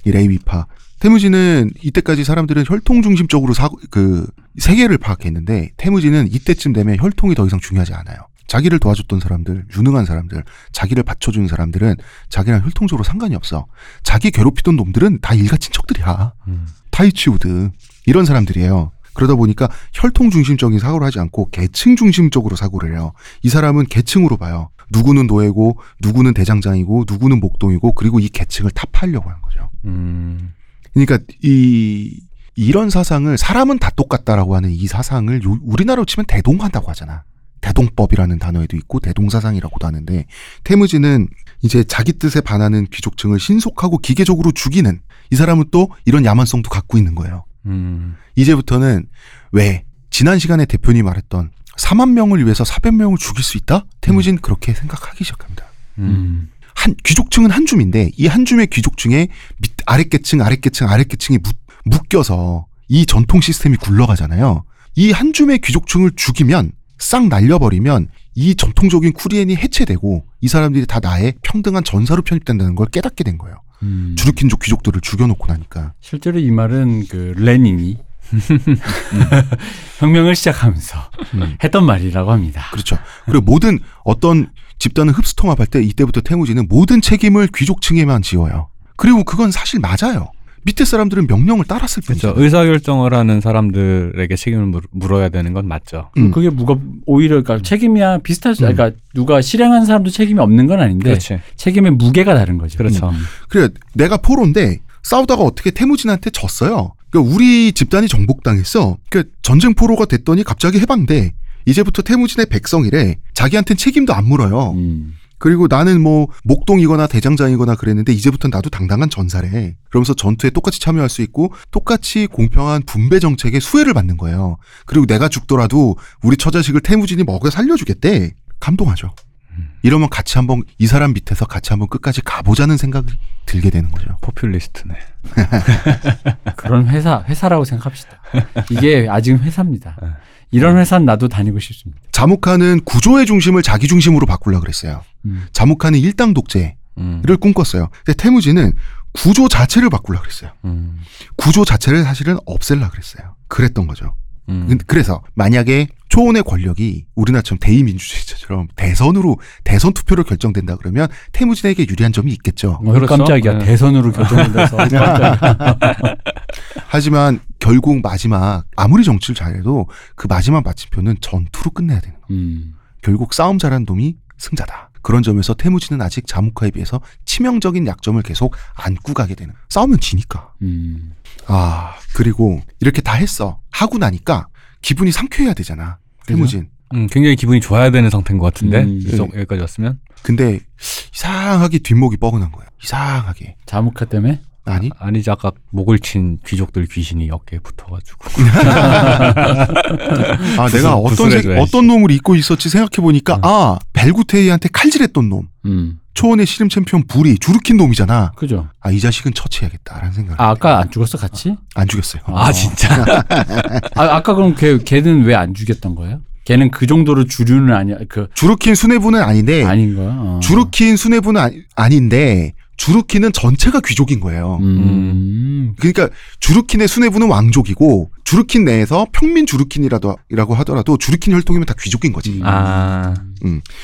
이 레위 지파. 태무진은 이때까지 사람들은 혈통 중심적으로 사, 그 세계를 파악했는데 태무진은 이때쯤 되면 혈통이 더 이상 중요하지 않아요. 자기를 도와줬던 사람들, 유능한 사람들, 자기를 받쳐준 사람들은 자기랑 혈통적으로 상관이 없어. 자기 괴롭히던 놈들은 다 일가 친척들이야. 음. 타이치우드 이런 사람들이에요. 그러다 보니까 혈통 중심적인 사고를 하지 않고 계층 중심적으로 사고를 해요. 이 사람은 계층으로 봐요. 누구는 노예고, 누구는 대장장이고, 누구는 목동이고, 그리고 이 계층을 타파하려고 하는 거죠. 음. 그러니까 이 이런 사상을 사람은 다 똑같다라고 하는 이 사상을 요- 우리나라로 치면 대동한다고 하잖아. 대동법이라는 단어에도 있고 대동사상이라고도 하는데 태무진은 이제 자기 뜻에 반하는 귀족층을 신속하고 기계적으로 죽이는 이 사람은 또 이런 야만성도 갖고 있는 거예요. 음. 이제부터는 왜 지난 시간에 대표님이 말했던 4만 명을 위해서 400명을 죽일 수 있다? 태무진 그렇게 생각하기 시작합니다. 음. 한 귀족층은 한 줌인데 이 한 줌의 귀족층에 밑 아랫계층 아랫계층 아랫계층이 묶- 묶여서 이 전통 시스템이 굴러가잖아요. 이 한 줌의 귀족층을 죽이면 싹 날려버리면 이 전통적인 쿠리엔이 해체되고 이 사람들이 다 나의 평등한 전사로 편입된다는 걸 깨닫게 된 거예요. 음. 주르킨족 귀족들을 죽여놓고 나니까. 실제로 이 말은 그 레닌이 혁명을 시작하면서 음. 했던 말이라고 합니다. 그렇죠. 그리고 모든 어떤 집단을 흡수통합할 때 이때부터 태무지는 모든 책임을 귀족층에만 지어요. 그리고 그건 사실 맞아요. 밑에 사람들은 명령을 따랐을 그렇죠. 뿐이죠. 의사결정을 하는 사람들에게 책임을 물- 물어야 되는 건 맞죠. 음. 그게 무겁 오히려 그러니까 책임이야 비슷할 수 그러니까 누가 실행한 사람도 책임이 없는 건 아닌데 그렇지. 책임의 무게가 다른 거죠. 그렇죠. 음. 그래 내가 포로인데 싸우다가 어떻게 태무진한테 졌어요. 그러니까 우리 집단이 정복당했어. 그러니까 전쟁 포로가 됐더니 갑자기 해방돼. 이제부터 태무진의 백성이래. 자기한텐 책임도 안 물어요. 음. 그리고 나는 뭐 목동이거나 대장장이거나 그랬는데 이제부터 나도 당당한 전사래. 그러면서 전투에 똑같이 참여할 수 있고 똑같이 공평한 분배 정책에 수혜를 받는 거예요. 그리고 내가 죽더라도 우리 처자식을 태무진이 먹여 살려주겠대. 감동하죠. 이러면 같이 한번 이 사람 밑에서 같이 한번 끝까지 가보자는 생각이 들게 되는 거죠. 포퓰리스트네. 그런 회사 회사라고 생각합시다. 이게 아직은 회사입니다. 네. 이런 회사는 나도 다니고 싶습니다. 자묵하는 구조의 중심을 자기 중심으로 바꾸려 그랬어요. 음. 자묵하는 일당 독재를 음. 꿈꿨어요. 근데 태무진은 구조 자체를 바꾸려 그랬어요. 음. 구조 자체를 사실은 없앨라 그랬어요. 그랬던 거죠. 음. 근- 그래서 만약에 초원의 권력이 우리나라처럼 대의민주주의처럼 대선으로 대선 투표로 결정된다 그러면 태무진에게 유리한 점이 있겠죠. 어, 그렇죠. 깜짝이야. 네. 대선으로 결정된다서 깜짝이야. 하지만 결국 마지막 아무리 정치를 잘해도 그 마지막 마침표는 전투로 끝내야 되는 거예요. 음. 결국 싸움 잘한 놈이 승자다. 그런 점에서 태무진은 아직 자무카에 비해서 치명적인 약점을 계속 안고 가게 되는. 싸우면 지니까. 음. 아 그리고 이렇게 다 했어. 하고 나니까 기분이 상쾌해야 되잖아. 태무진. 음, 굉장히 기분이 좋아야 되는 상태인 것 같은데 음. 이 정- 여기까지 왔으면 근데 이상하게 뒷목이 뻐근한 거야. 이상하게. 자무카 때문에 아니? 아, 니지 아까 목을 친 귀족들 귀신이 어깨에 붙어가지고 아 내가 어떤 생- 구슬해줘야지. 어떤 놈을 잊고 있었지 생각해 보니까 아 벨구테이한테 칼질했던 놈. 음. 초원의 씨름 챔피언 불이 주르킨 놈이잖아. 그죠. 아 이 자식은 처치해야겠다라는 생각. 아, 아까 안 죽었어 같이? 안 죽였어요. 아 진짜 아, 아까 그럼 걔 걔는 왜 안 죽였던 거예요? 걔는 그 정도로 주류는 아니야. 그 주르킨 수뇌부는 아닌데 아닌 거야. 어. 주르킨 수뇌부는 아니, 아닌데 주르킨은 전체가 귀족인 거예요. 음. 그러니까 주르킨의 수뇌부는 왕족이고 주르킨 내에서 평민 주르킨이라도 이라고 하더라도 주르킨 혈통이면 다 귀족인 거지. 아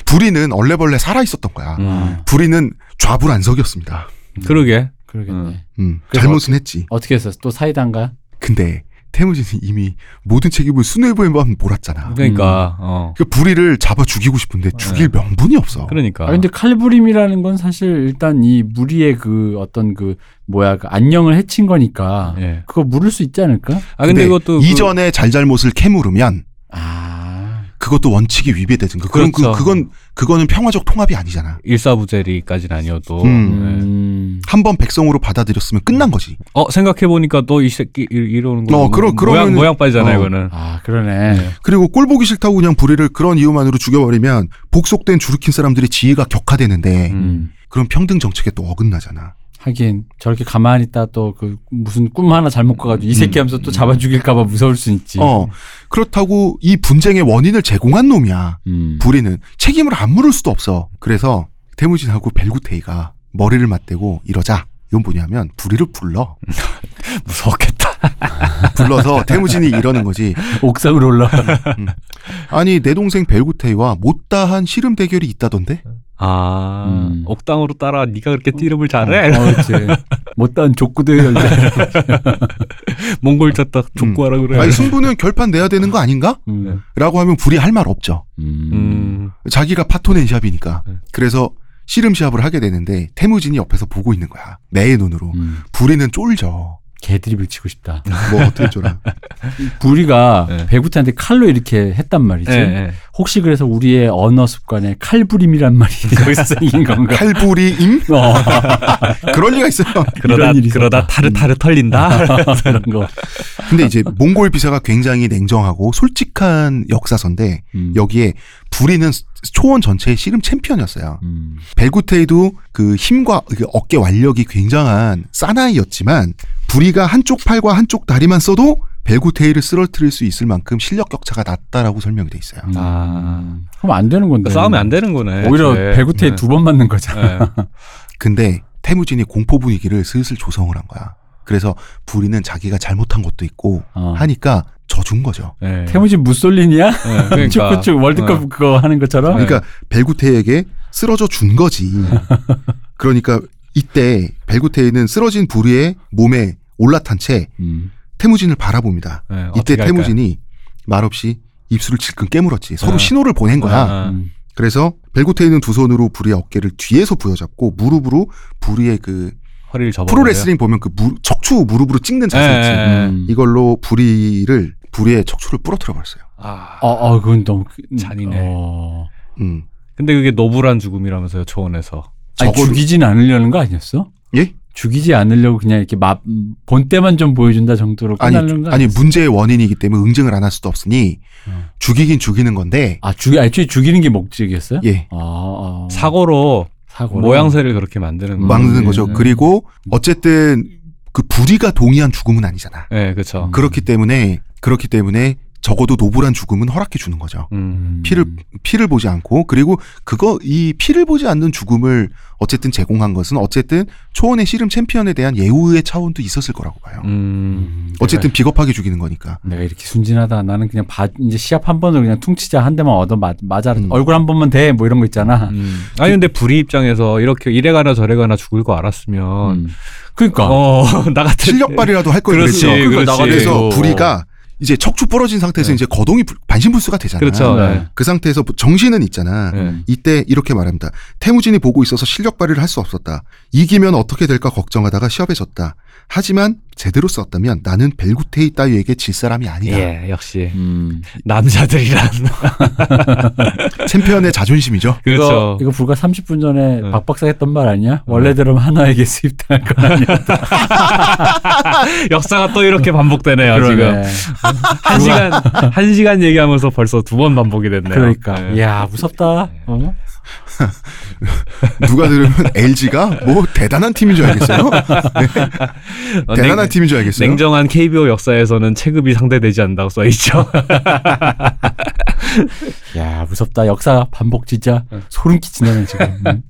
불이는 얼레벌레 살아 있었던 거야. 음. 불이는 좌불안석이었습니다. 그러게 그러겠네. 음, 잘못은 했지. 어떻게 했어? 또 사이다인가? 근데 태무진이 이미 모든 책임을 수뇌부에만 몰았잖아. 그러니까 어그 불이를 잡아 죽이고 싶은데 죽일 명분이 없어. 그러니까 아 근데 칼부림이라는 건 사실 일단 이 무리의 그 어떤 그 뭐야 그 안녕을 해친 거니까 예. 그거 물을 수 있지 않을까? 아 근데, 이것도 그- 이전에 잘잘못을 캐물으면 아. 그것도 원칙이 위배되든 그 그건 그, 그렇죠. 그건 그거는 평화적 통합이 아니잖아. 일사부재리까지는 아니어도 음. 음. 한번 백성으로 받아들였으면 끝난 거지. 어 생각해 보니까 너 이 새끼 이- 이러는 거 어, 그러- 모양 그러면은- 모양 빠지잖아요 어. 이거는 아 그러네. 그리고 꼴 보기 싫다고 그냥 불의를 그런 이유만으로 죽여버리면 복속된 주르킨 사람들의 지혜가 격화되는데 음. 그럼 평등 정책에 또 어긋나잖아. 하긴 저렇게 가만히 있다 또 그 무슨 꿈 하나 잘못 가가지고 이 새끼 하면서 또 잡아 죽일까봐 무서울 수 있지. 어 그렇다고 이 분쟁의 원인을 제공한 놈이야. 음. 불의는 책임을 안 물을 수도 없어. 그래서 태무진하고 벨구테이가 머리를 맞대고 이러자. 이건 뭐냐면 불의를 불러. 무서웠겠다 불러서 태무진이 이러는 거지. 옥상으로 올라. 아니 내 동생 벨구테이와 못다한 씨름 대결이 있다던데. 아 음. 옥당으로 따라 네가 그렇게 띠름을 잘해 어, 그렇지. 못다한 족구대 열대. 몽골 쳤다 족구하라 그래 아니 승부는 결판 내야 되는 거 아닌가? 음. 라고 하면 불이 할 말 없죠. 음. 음. 자기가 파토낸 시합이니까. 네. 그래서 씨름 시합을 하게 되는데 태무진이 옆에서 보고 있는 거야. 매의 눈으로. 음. 불이는 쫄죠. 개드립을 치고 싶다. 뭐 어떻게 쫄아. 부리가 네. 배구태한테 칼로 이렇게 했단 말이지. 예, 예. 혹시 그래서 우리의 언어 습관에 칼부림이란 말이 거기서 생긴 건가? 칼부리임? 어, 그럴 리가 있어요. 그러다 그러다. 타르타르 털린다 그런 거. 근데 이제 몽골 비사가 굉장히 냉정하고 솔직한 역사서인데 음. 여기에 불이는 초원 전체의 씨름 챔피언이었어요. 음. 벨구테이도 그 힘과 그 어깨 완력이 굉장한 사나이였지만 불이가 한쪽 팔과 한쪽 다리만 써도 벨구테이를 쓰러뜨릴 수 있을 만큼 실력 격차가 낮다라고 설명이 돼 있어요. 음. 아. 그럼 안 되는 건데. 싸우면 안 되는 거네 오히려 애초에. 배구태에 네. 두번 맞는 거잖아. 네. 근데 태무진이 공포 분위기를 슬슬 조성을 한 거야. 그래서 부리는 자기가 잘못한 것도 있고 어. 하니까 져준 거죠. 네. 태무진 무솔리니야? 네, 그러니까. 축구축 월드컵 어. 그거 하는 것처럼. 네. 그러니까 벨구테에게 쓰러져 준 거지. 그러니까 이때 벨구테이는 쓰러진 부리의 몸에 올라탄 채 음. 태무진을 바라봅니다. 네, 이때 할까요? 태무진이 말없이 입술을 질끈 깨물었지. 서로 아. 신호를 보낸 거야. 아. 음. 그래서 벨구테이는 두 손으로 부리의 어깨를 뒤에서 부여잡고 무릎으로 부리의 그 허리를 접어. 프로레슬링 보면 그 무- 척추 무릎으로 찍는 자세 있지. 네. 음. 이걸로 부리를 부리의 척추를 부러뜨려 버렸어요. 아. 어, 어, 그건 너무 그- 잔인해. 어. 음. 근데 그게 노블한 죽음이라면서요 초원에서. 아니, 적어도- 죽이진 않으려는 거 아니었어? 예? 죽이지 않으려고 그냥 이렇게 막 본때만 좀 보여준다 정도로 아니 끝나는 거 아니? 문제의 원인이기 때문에 응징을 안 할 수도 없으니 어. 죽이긴 죽이는 건데 아 죽이 애초에 죽이는 게 목적이었어요? 예 아, 아. 사고로 사고 모양새를 그렇게 만드는 음. 거. 막는 네, 거죠. 네. 그리고 어쨌든 그 부리가 동의한 죽음은 아니잖아. 네, 그렇죠. 음. 그렇기 때문에 그렇기 때문에 적어도 노블한 죽음은 허락해 주는 거죠. 음. 피를 피를 보지 않고 그리고 그거 이 피를 보지 않는 죽음을 어쨌든 제공한 것은 어쨌든 초원의 씨름 챔피언에 대한 예우의 차원도 있었을 거라고 봐요. 음. 음, 어쨌든 비겁하게 죽이는 거니까. 내가, 이렇게 순진하다. 나는 그냥 바, 이제 시합 한 번을 그냥 퉁치자 한 대만 얻어 맞, 맞아. 음. 얼굴 한 번만 돼. 뭐 이런 거 있잖아. 음. 아니 근데 불이 입장에서 이렇게 이래 가나 저래 가나 죽을 거 알았으면 음. 그러니까 어, 나 같은 실력 발휘라도 할걸 그렇지, 그래서 어. 부리가 이제 척추 부러진 상태에서 네. 이제 거동이 불- 반신불수가 되잖아. 그렇죠. 네. 네. 그 상태에서 정신은 있잖아. 네. 이때 이렇게 말합니다. 태무진이 보고 있어서 실력 발휘를 할 수 없었다. 이기면 어떻게 될까 걱정하다가 시합에 졌다. 하지만 제대로 썼다면 나는 벨구테이 따위에게 질 사람이 아니다. 예, 역시 음. 남자들이란 챔피언의 자존심이죠. 이거, 그렇죠. 이거 불과 30분 전에 네. 박 박사 했던 말 아니야? 원래대로 하나에게 수입당할 거 아니야? 역사가 또 이렇게 반복되네요 지금 그러네. 한 시간 한 시간 얘기하면서 벌써 두 번 반복이 됐네요. 그러니까. 네. 이야, 무섭다. 어? 누가 들으면 LG가 뭐 대단한 팀인 줄 알겠어요. 어, 대단한 냉- 팀인 줄 알겠어요. 냉정한 KBO 역사에서는 체급이 상대되지 않는다고 써 있죠. 야, 무섭다. 역사 반복 진짜 소름 끼치네, 지금. 음.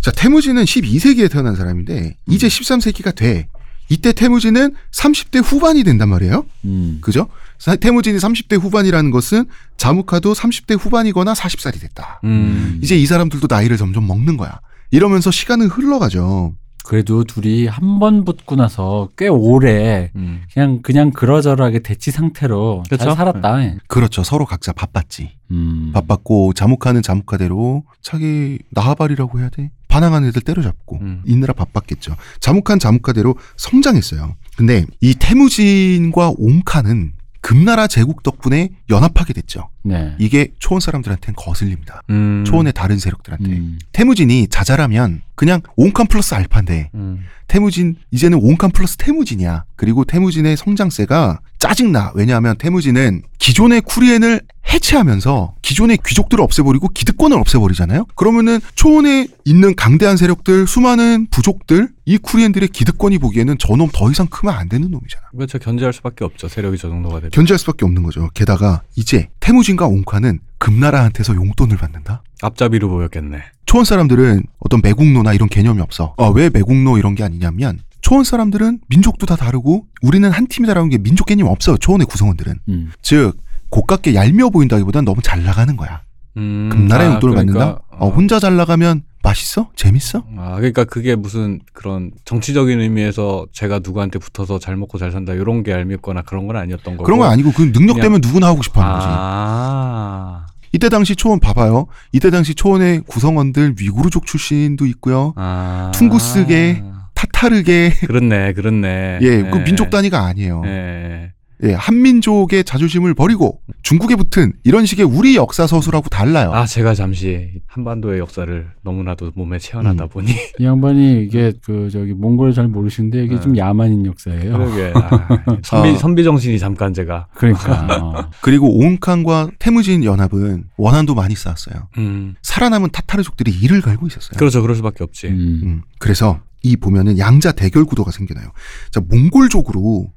자, 태무진은 12세기에 태어난 사람인데 이제 13세기가 돼. 이때 태무진은 30대 후반이 된단 말이에요. 음. 그죠? 사- 태무진이 30대 후반이라는 것은 자무카도 30대 후반이거나 40살이 됐다. 음. 이제 이 사람들도 나이를 점점 먹는 거야. 이러면서 시간은 흘러가죠. 그래도 둘이 한 번 붙고 나서 꽤 오래 음. 그냥 그냥 그러저러하게 대치 상태로 잘 그쵸? 살았다. 그렇죠. 서로 각자 바빴지. 음. 바빴고 자무카는 자무카대로 자기 나하발이라고 해야 돼. 반항한 애들 때려잡고 음. 있느라 바빴겠죠. 자무칸 자무카대로 성장했어요. 근데 이 태무진과 옹카는 금나라 제국 덕분에 연합하게 됐죠. 네. 이게 초원 사람들한테는 거슬립니다. 음. 초원의 다른 세력들한테. 음. 태무진이 자잘하면 그냥 옹칸 플러스 알파인데 음. 태무진 이제는 옹칸 플러스 태무진이야. 그리고 태무진의 성장세가 짜증나. 왜냐하면 태무진은 기존의 쿠리엔을 해체하면서 기존의 귀족들을 없애버리고 기득권을 없애버리잖아요. 그러면은 초원에 있는 강대한 세력들, 수많은 부족들, 이 쿠리엔들의 기득권이 보기에는 저놈 더 이상 크면 안 되는 놈이잖아. 그렇죠. 견제할 수밖에 없죠. 세력이 저 정도가 되면. 견제할 수밖에 없는 거죠. 게다가 이제 태무진과 옹카는 금나라한테서 용돈을 받는다. 앞잡이로 보였겠네. 초원 사람들은 어떤 매국노나 이런 개념이 없어. 아, 왜 매국노 이런 게 아니냐면 초원 사람들은 민족도 다 다르고 우리는 한 팀이다라는 게 민족 개념 없어요. 초원의 구성원들은. 음. 즉 고깝게 얄미워 보인다기보단 너무 잘 나가는 거야. 음. 금나라의 아, 용돈을 그러니까, 받는다? 어, 혼자 잘 나가면 맛있어? 재밌어? 아, 그러니까 그게 무슨 그런 정치적인 의미에서 제가 누구한테 붙어서 잘 먹고 잘 산다 이런 게 얄밉거나 그런 건 아니었던 거고. 그런 건 아니고 그 능력 되면 누구나 하고 싶어 하는 거지. 아. 이때 당시 초원 봐봐요. 이때 당시 초원의 구성원들 위구르족 출신도 있고요. 아. 퉁구스계. 타타르게 그렇네, 그렇네. 예, 그 민족 단위가 아니에요. 예. 예, 한민족의 자존심을 버리고 중국에 붙은 이런 식의 우리 역사 서술하고 달라요. 아, 제가 잠시 한반도의 역사를 너무나도 몸에 체험하다 음. 보니 이 양반이 이게 그 저기 몽골을 잘 모르시는데 이게 네. 좀 야만인 역사예요. 그러게 아, 선비 어. 선비 정신이 잠깐 제가 그러니까 어. 그리고 오운칸과 태무진 연합은 원한도 많이 쌓았어요. 음. 살아남은 타타르족들이 이를 갈고 있었어요. 그렇죠, 그럴 수밖에 없지. 음. 음, 그래서 이 보면은 양자 대결 구도가 생겨나요. 자, 몽골족으로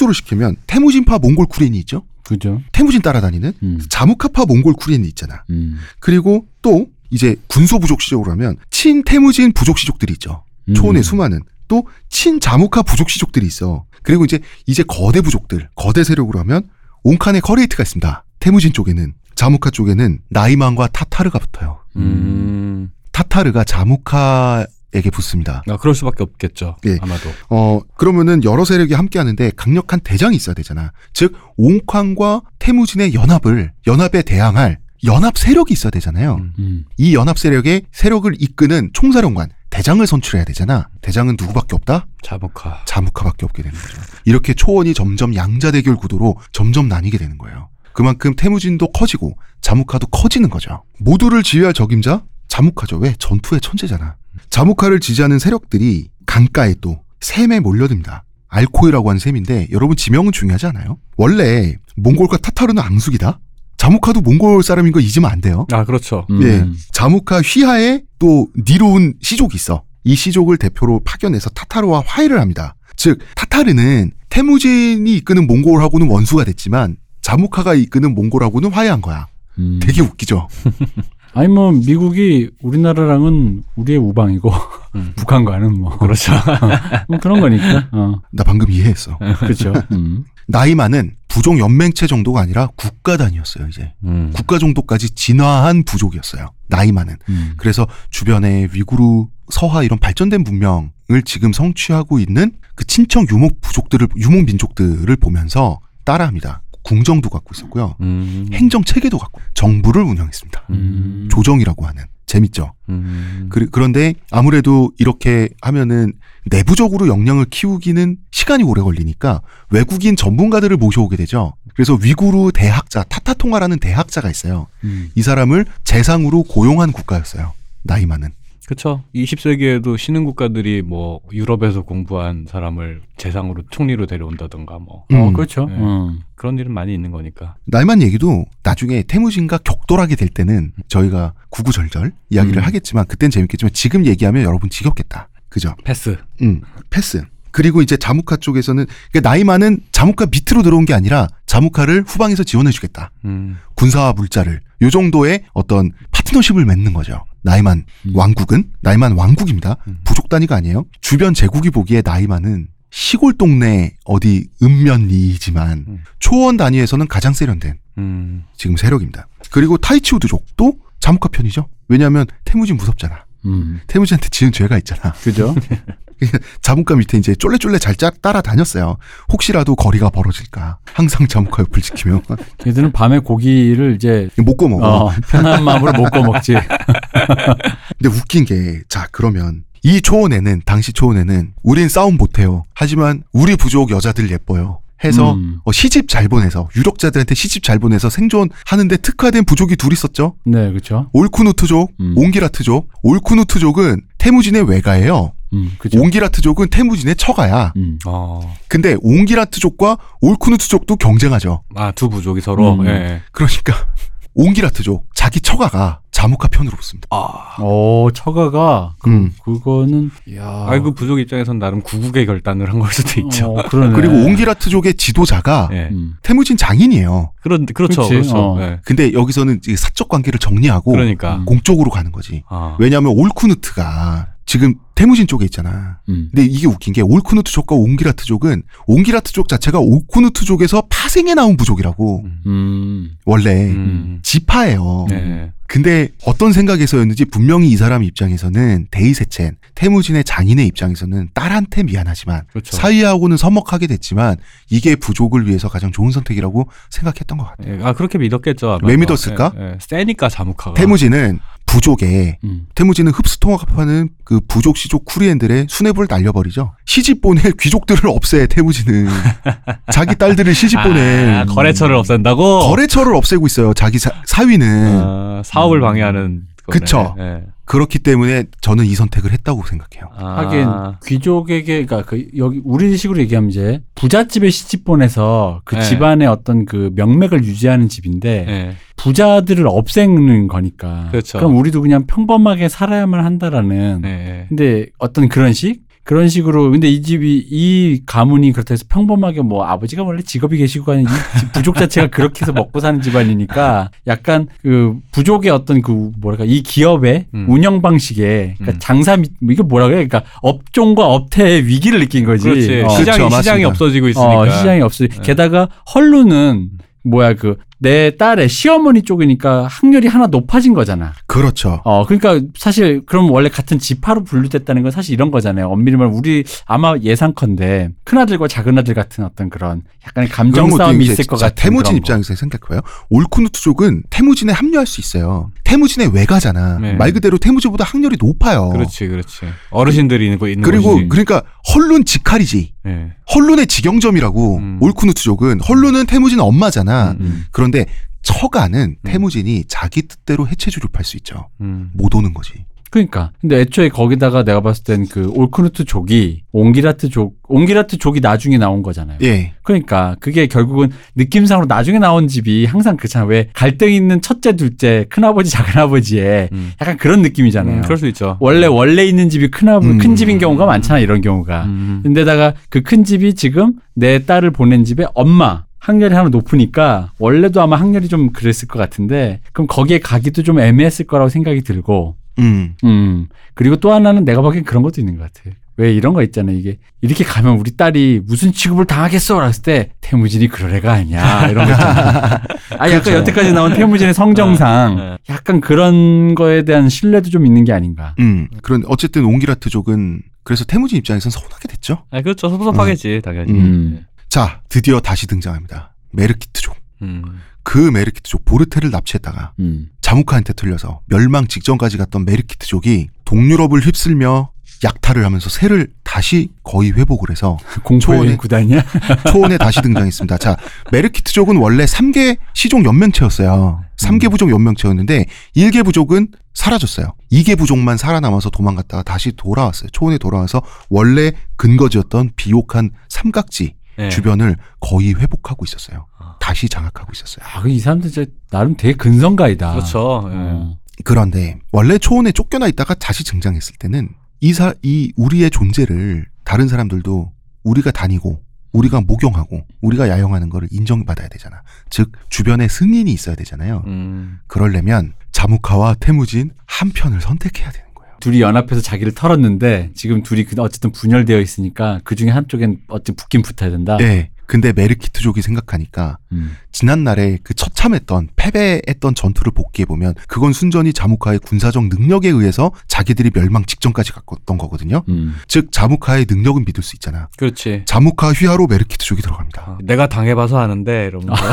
축소를 시키면 태무진파 몽골 쿠렌이 있죠. 그죠? 태무진 따라다니는 음. 자무카파 몽골 쿠렌이 있잖아. 음. 그리고 또 이제 군소 부족 시족으로 하면 친 태무진 부족 시족들이 있죠. 음. 초원의 수많은 또 친자무카 부족 씨족들이 있어. 그리고 이제 이제 거대 부족들, 거대 세력으로 하면 온칸의 커레이트가 있습니다. 태무진 쪽에는 자무카 쪽에는 나이만과 타타르가 붙어요. 음. 타타르가 자무카 에게 붙습니다. 아, 그럴 수밖에 없겠죠. 예. 아마도. 어 그러면은 여러 세력이 함께 하는데 강력한 대장이 있어야 되잖아. 즉 옹칸과 태무진의 연합을 연합에 대항할 연합 세력이 있어야 되잖아요. 음. 음. 이 연합 세력의 세력을 이끄는 총사령관 대장을 선출해야 되잖아. 대장은 누구밖에 없다? 자무카. 자무카밖에 없게 되는 거죠. 이렇게 초원이 점점 양자 대결 구도로 점점 나뉘게 되는 거예요. 그만큼 태무진도 커지고 자무카도 커지는 거죠. 모두를 지휘할 적임자 자무카죠. 왜? 전투의 천재잖아. 자무카를 지지하는 세력들이 강가에 또 샘에 몰려듭니다. 알코이라고 하는 샘인데 여러분 지명은 중요하지 않아요? 원래 몽골과 타타르는 앙숙이다. 자무카도 몽골 사람인 거 잊으면 안 돼요. 아, 그렇죠. 음. 예. 자무카 휘하에 또 니로운 시족이 있어. 이 시족을 대표로 파견해서 타타르와 화해를 합니다. 즉 타타르는 태무진이 이끄는 몽골하고는 원수가 됐지만 자무카가 이끄는 몽골하고는 화해한 거야. 음. 되게 웃기죠. 아니 뭐 미국이 우리나라랑은 우리의 우방이고 음. 북한과는 뭐 그렇죠. 뭐 그런 거니까. 어. 나 방금 이해했어. 그렇죠. 음. 나이만은 부족 연맹체 정도가 아니라 국가 단위였어요. 이제 음. 국가 정도까지 진화한 부족이었어요. 나이만은. 음. 그래서 주변에 위구르, 서하 이런 발전된 문명을 지금 성취하고 있는 그 친척 유목 부족들을 유목 민족들을 보면서 따라합니다. 궁정도 갖고 있었고요. 음. 행정 체계도 갖고 정부를 운영했습니다. 음. 조정이라고 하는 재밌죠. 음. 그, 그런데 아무래도 이렇게 하면은 내부적으로 역량을 키우기는 시간이 오래 걸리니까 외국인 전문가들을 모셔오게 되죠. 그래서 위구르 대학자 타타통화라는 대학자가 있어요. 음. 이 사람을 재상으로 고용한 국가였어요. 나이 많은. 그렇죠. 20세기에도 신흥 국가들이 뭐 유럽에서 공부한 사람을 재상으로 총리로 데려온다던가 뭐 어, 음. 그렇죠. 네. 어. 그런 일은 많이 있는 거니까. 나이만 얘기도 나중에 태무진과 격돌하게 될 때는 저희가 구구절절 이야기를 음. 하겠지만 그땐 재밌겠지만 지금 얘기하면 여러분 지겹겠다. 그죠? 패스. 음, 패스. 그리고 이제 자무카 쪽에서는 그러니까 나이 많은 자무카 밑으로 들어온 게 아니라 자무카를 후방에서 지원해 주겠다. 음. 군사와 물자를 요 정도의 어떤 파트너십을 맺는 거죠. 나이만 음. 왕국은 나이만 왕국입니다. 음. 부족 단위가 아니에요. 주변 제국이 보기에 나이만은 시골 동네 어디 읍면리이지만 음. 초원 단위에서는 가장 세련된 음. 지금 세력입니다. 그리고 타이치우드족도 자무카 편이죠. 왜냐하면 태무진 무섭잖아. 음. 태무진한테 지은 죄가 있잖아. 그죠? 자무카 밑에 이제 쫄래쫄래 잘 짜- 따라다녔어요. 혹시라도 거리가 벌어질까. 항상 자무카 옆을 지키며 걔들은 밤에 고기를 이제 못 꺼먹어. 어, 편한 마음으로 못 꺼먹지. 근데 웃긴 게, 자, 그러면 이 초원에는, 당시 초원에는 우린 싸움 못해요. 하지만 우리 부족 여자들 예뻐요. 해서 음. 어, 시집 잘 보내서, 유력자들한테 시집 잘 보내서 생존하는데 특화된 부족이 둘 있었죠. 네, 그렇죠. 올쿠누트족, 음. 옹기라트족. 올쿠누트족은 태무진의 외가예요. 음, 그죠. 옹기라트족은 태무진의 처가야. 음. 어. 근데 옹기라트족과 올쿠누트족도 경쟁하죠. 아, 두 부족이 서로. 음. 예. 그러니까 옹기라트족, 자기 처가가 자무카 편으로 붙습니다. 아. 오, 처가가 음. 그거는 야. 아, 그 부족 입장에선 나름 구국의 결단을 한 걸 수도 있죠. 어, 그러네. 그리고 옹기라트족의 지도자가 예. 음. 태무진 장인이에요. 그런 그렇죠. 그렇죠. 어. 예. 근데 여기서는 사적 관계를 정리하고 그러니까. 음. 공적으로 가는 거지. 아. 왜냐하면 올쿠누트가 지금 태무진 쪽에 있잖아. 음. 근데 이게 웃긴 게 올쿠누트족과 옹기라트족은 옹기라트족 자체가 올쿠누트족에서 파생해 나온 부족이라고 음. 음. 원래 음. 지파예요. 네. 근데 어떤 생각에서였는지 분명히 이 사람 입장에서는 데이세첸 태무진의 장인의 입장에서는 딸한테 미안하지만 그렇죠. 사위하고는 서먹하게 됐지만 이게 부족을 위해서 가장 좋은 선택이라고 생각했던 것 같아요. 예. 아, 그렇게 믿었겠죠. 아마. 왜 믿었을까? 예, 예. 세니까 자무카가. 태무진은 부족에 음. 태무진은 흡수통합하는 그 부족 시족 쿠리엔들의 수뇌부를 날려버리죠. 시집 보낼 귀족들을 없애 태무진은 자기 딸들을 시집 보낼 아, 거래처를 없앤다고? 거래처를 없애고 있어요. 자기 사, 사위는 아, 사업을 음. 방해하는. 거네. 그쵸. 예. 그렇기 때문에 저는 이 선택을 했다고 생각해요. 아. 하긴 귀족에게 그러니까 그 여기 우리 식으로 얘기하면 이제 부잣집에 시집 보내서 그 네. 집안의 어떤 그 명맥을 유지하는 집인데 예. 부자들을 없애는 거니까. 그렇죠. 럼 우리도 그냥 평범하게 살아야만 한다라는. 예. 근데 어떤 그런 식 그런 식으로 근데 이 집이 이 가문이 그렇다 해서 평범하게 뭐 아버지가 원래 직업이 계시고 하는 이 집- 부족 자체가 그렇게 해서 먹고 사는 집안이니까 약간 그 부족의 어떤 그 뭐랄까 이 기업의 음. 운영 방식에 그러니까 음. 장사 미- 이게 뭐라고 해 그러니까 업종과 업태의 위기를 느낀 거지. 그렇지. 어. 시장이 그렇죠, 시장이. 없어지고 있으니까. 어, 시장이 없으니 네. 게다가 헐루는 뭐야 그 내 딸의 시어머니 쪽이니까 학렬이 하나 높아진 거잖아. 그렇죠. 어 그러니까 사실 그럼 원래 같은 지파로 분류됐다는 건 사실 이런 거잖아요. 엄밀히 말하면 우리 아마 예상컨대 큰 아들과 작은 아들 같은 어떤 그런 약간의 감정 싸움이 있을 것 자, 같은 태무진. 입장에서 생각해봐요. 올쿠누트족은 태무진에 합류할 수 있어요. 태무진의 외가잖아. 네. 말 그대로 태무진보다 학렬이 높아요. 그렇지, 그렇지. 어르신들이 있는 거 있는 그리고 곳이지. 그러니까 헐룬 직할이지. 예. 헐룬의 직영점이라고 음. 올쿠누트족은 헐룬은 태무진 엄마잖아. 음. 그런데 처가는 태무진이 자기 뜻대로 해체 조립할 수 있죠. 음. 못 오는 거지. 그러니까 근데 애초에 거기다가 내가 봤을 땐 그 올크누트 족이 옹기라트 족 옹기라트 족이 나중에 나온 거잖아요. 예. 그러니까 그게 결국은 느낌상으로 나중에 나온 집이 항상 그렇잖아. 왜 갈등 있는 첫째, 둘째, 큰아버지, 작은아버지의 음. 약간 그런 느낌이잖아요. 음, 그럴 수 있죠. 원래 원래 있는 집이 큰아버 음. 큰 집인 경우가 많잖아. 이런 경우가. 음. 근데다가 그 큰 집이 지금 내 딸을 보낸 집에 엄마 학렬이 하나 높으니까 원래도 아마 학렬이 좀 그랬을 것 같은데 그럼 거기에 가기도 좀 애매했을 거라고 생각이 들고 음. 음. 그리고 또 하나는 내가 보기엔 그런 것도 있는 것 같아. 왜 이런 거 있잖아요. 이게 이렇게 가면 우리 딸이 무슨 취급을 당하겠어? 라했을 때 태무진이 그럴 애가 아니야. 이런 거 있잖아. 아, 약간 그렇죠. 여태까지 나온 태무진의 성정상 네. 약간 그런 거에 대한 신뢰도 좀 있는 게 아닌가. 음. 그런 어쨌든 옹기라트족은 그래서 태무진 입장에서는 서운하게 됐죠. 아, 그렇죠. 섭섭하겠지, 당연히. 음. 자, 드디어 다시 등장합니다. 메르키트족. 음. 그 메르키트족 보르테를 납치했다가 음. 자무카한테 틀려서 멸망 직전까지 갔던 메르키트족이 동유럽을 휩쓸며 약탈을 하면서 새를 다시 거의 회복을 해서 초원에- 구단이야? 초원에 다시 등장했습니다. 자, 메르키트족은 원래 3개 시종 연맹체였어요. 3개 부족 연맹체였는데 1개 부족은 사라졌어요. 2개 부족만 살아남아서 도망갔다가 다시 돌아왔어요. 초원에 돌아와서 원래 근거지였던 비옥한 삼각지 네. 주변을 거의 회복하고 있었어요. 아. 다시 장악하고 있었어요. 아, 이 사람들 진짜 나름 되게 근성가이다. 그렇죠. 예. 어. 그런데 원래 초원에 쫓겨나 있다가 다시 등장했을 때는 이사 이 우리의 존재를 다른 사람들도 우리가 다니고 우리가 목용하고 우리가 야영하는 거를 인정받아야 되잖아. 즉 주변에 승인이 있어야 되잖아요. 음. 그러려면 자무카와 태무진 한 편을 선택해야 되는 거예요. 둘이 연합해서 자기를 털었는데 지금 둘이 그- 어쨌든 분열되어 있으니까 그 중에 한쪽엔 어쨌든 붙긴 붙어야 된다. 네. 근데 메르키트족이 생각하니까 음. 지난날에 그 처참했던 패배했던 전투를 복귀해 보면 그건 순전히 자무카의 군사적 능력에 의해서 자기들이 멸망 직전까지 갔던 거거든요. 음. 즉 자무카의 능력은 믿을 수 있잖아. 그렇지. 자무카 휘하로 메르키트족이 들어갑니다. 어, 내가 당해봐서 아는데 이러면서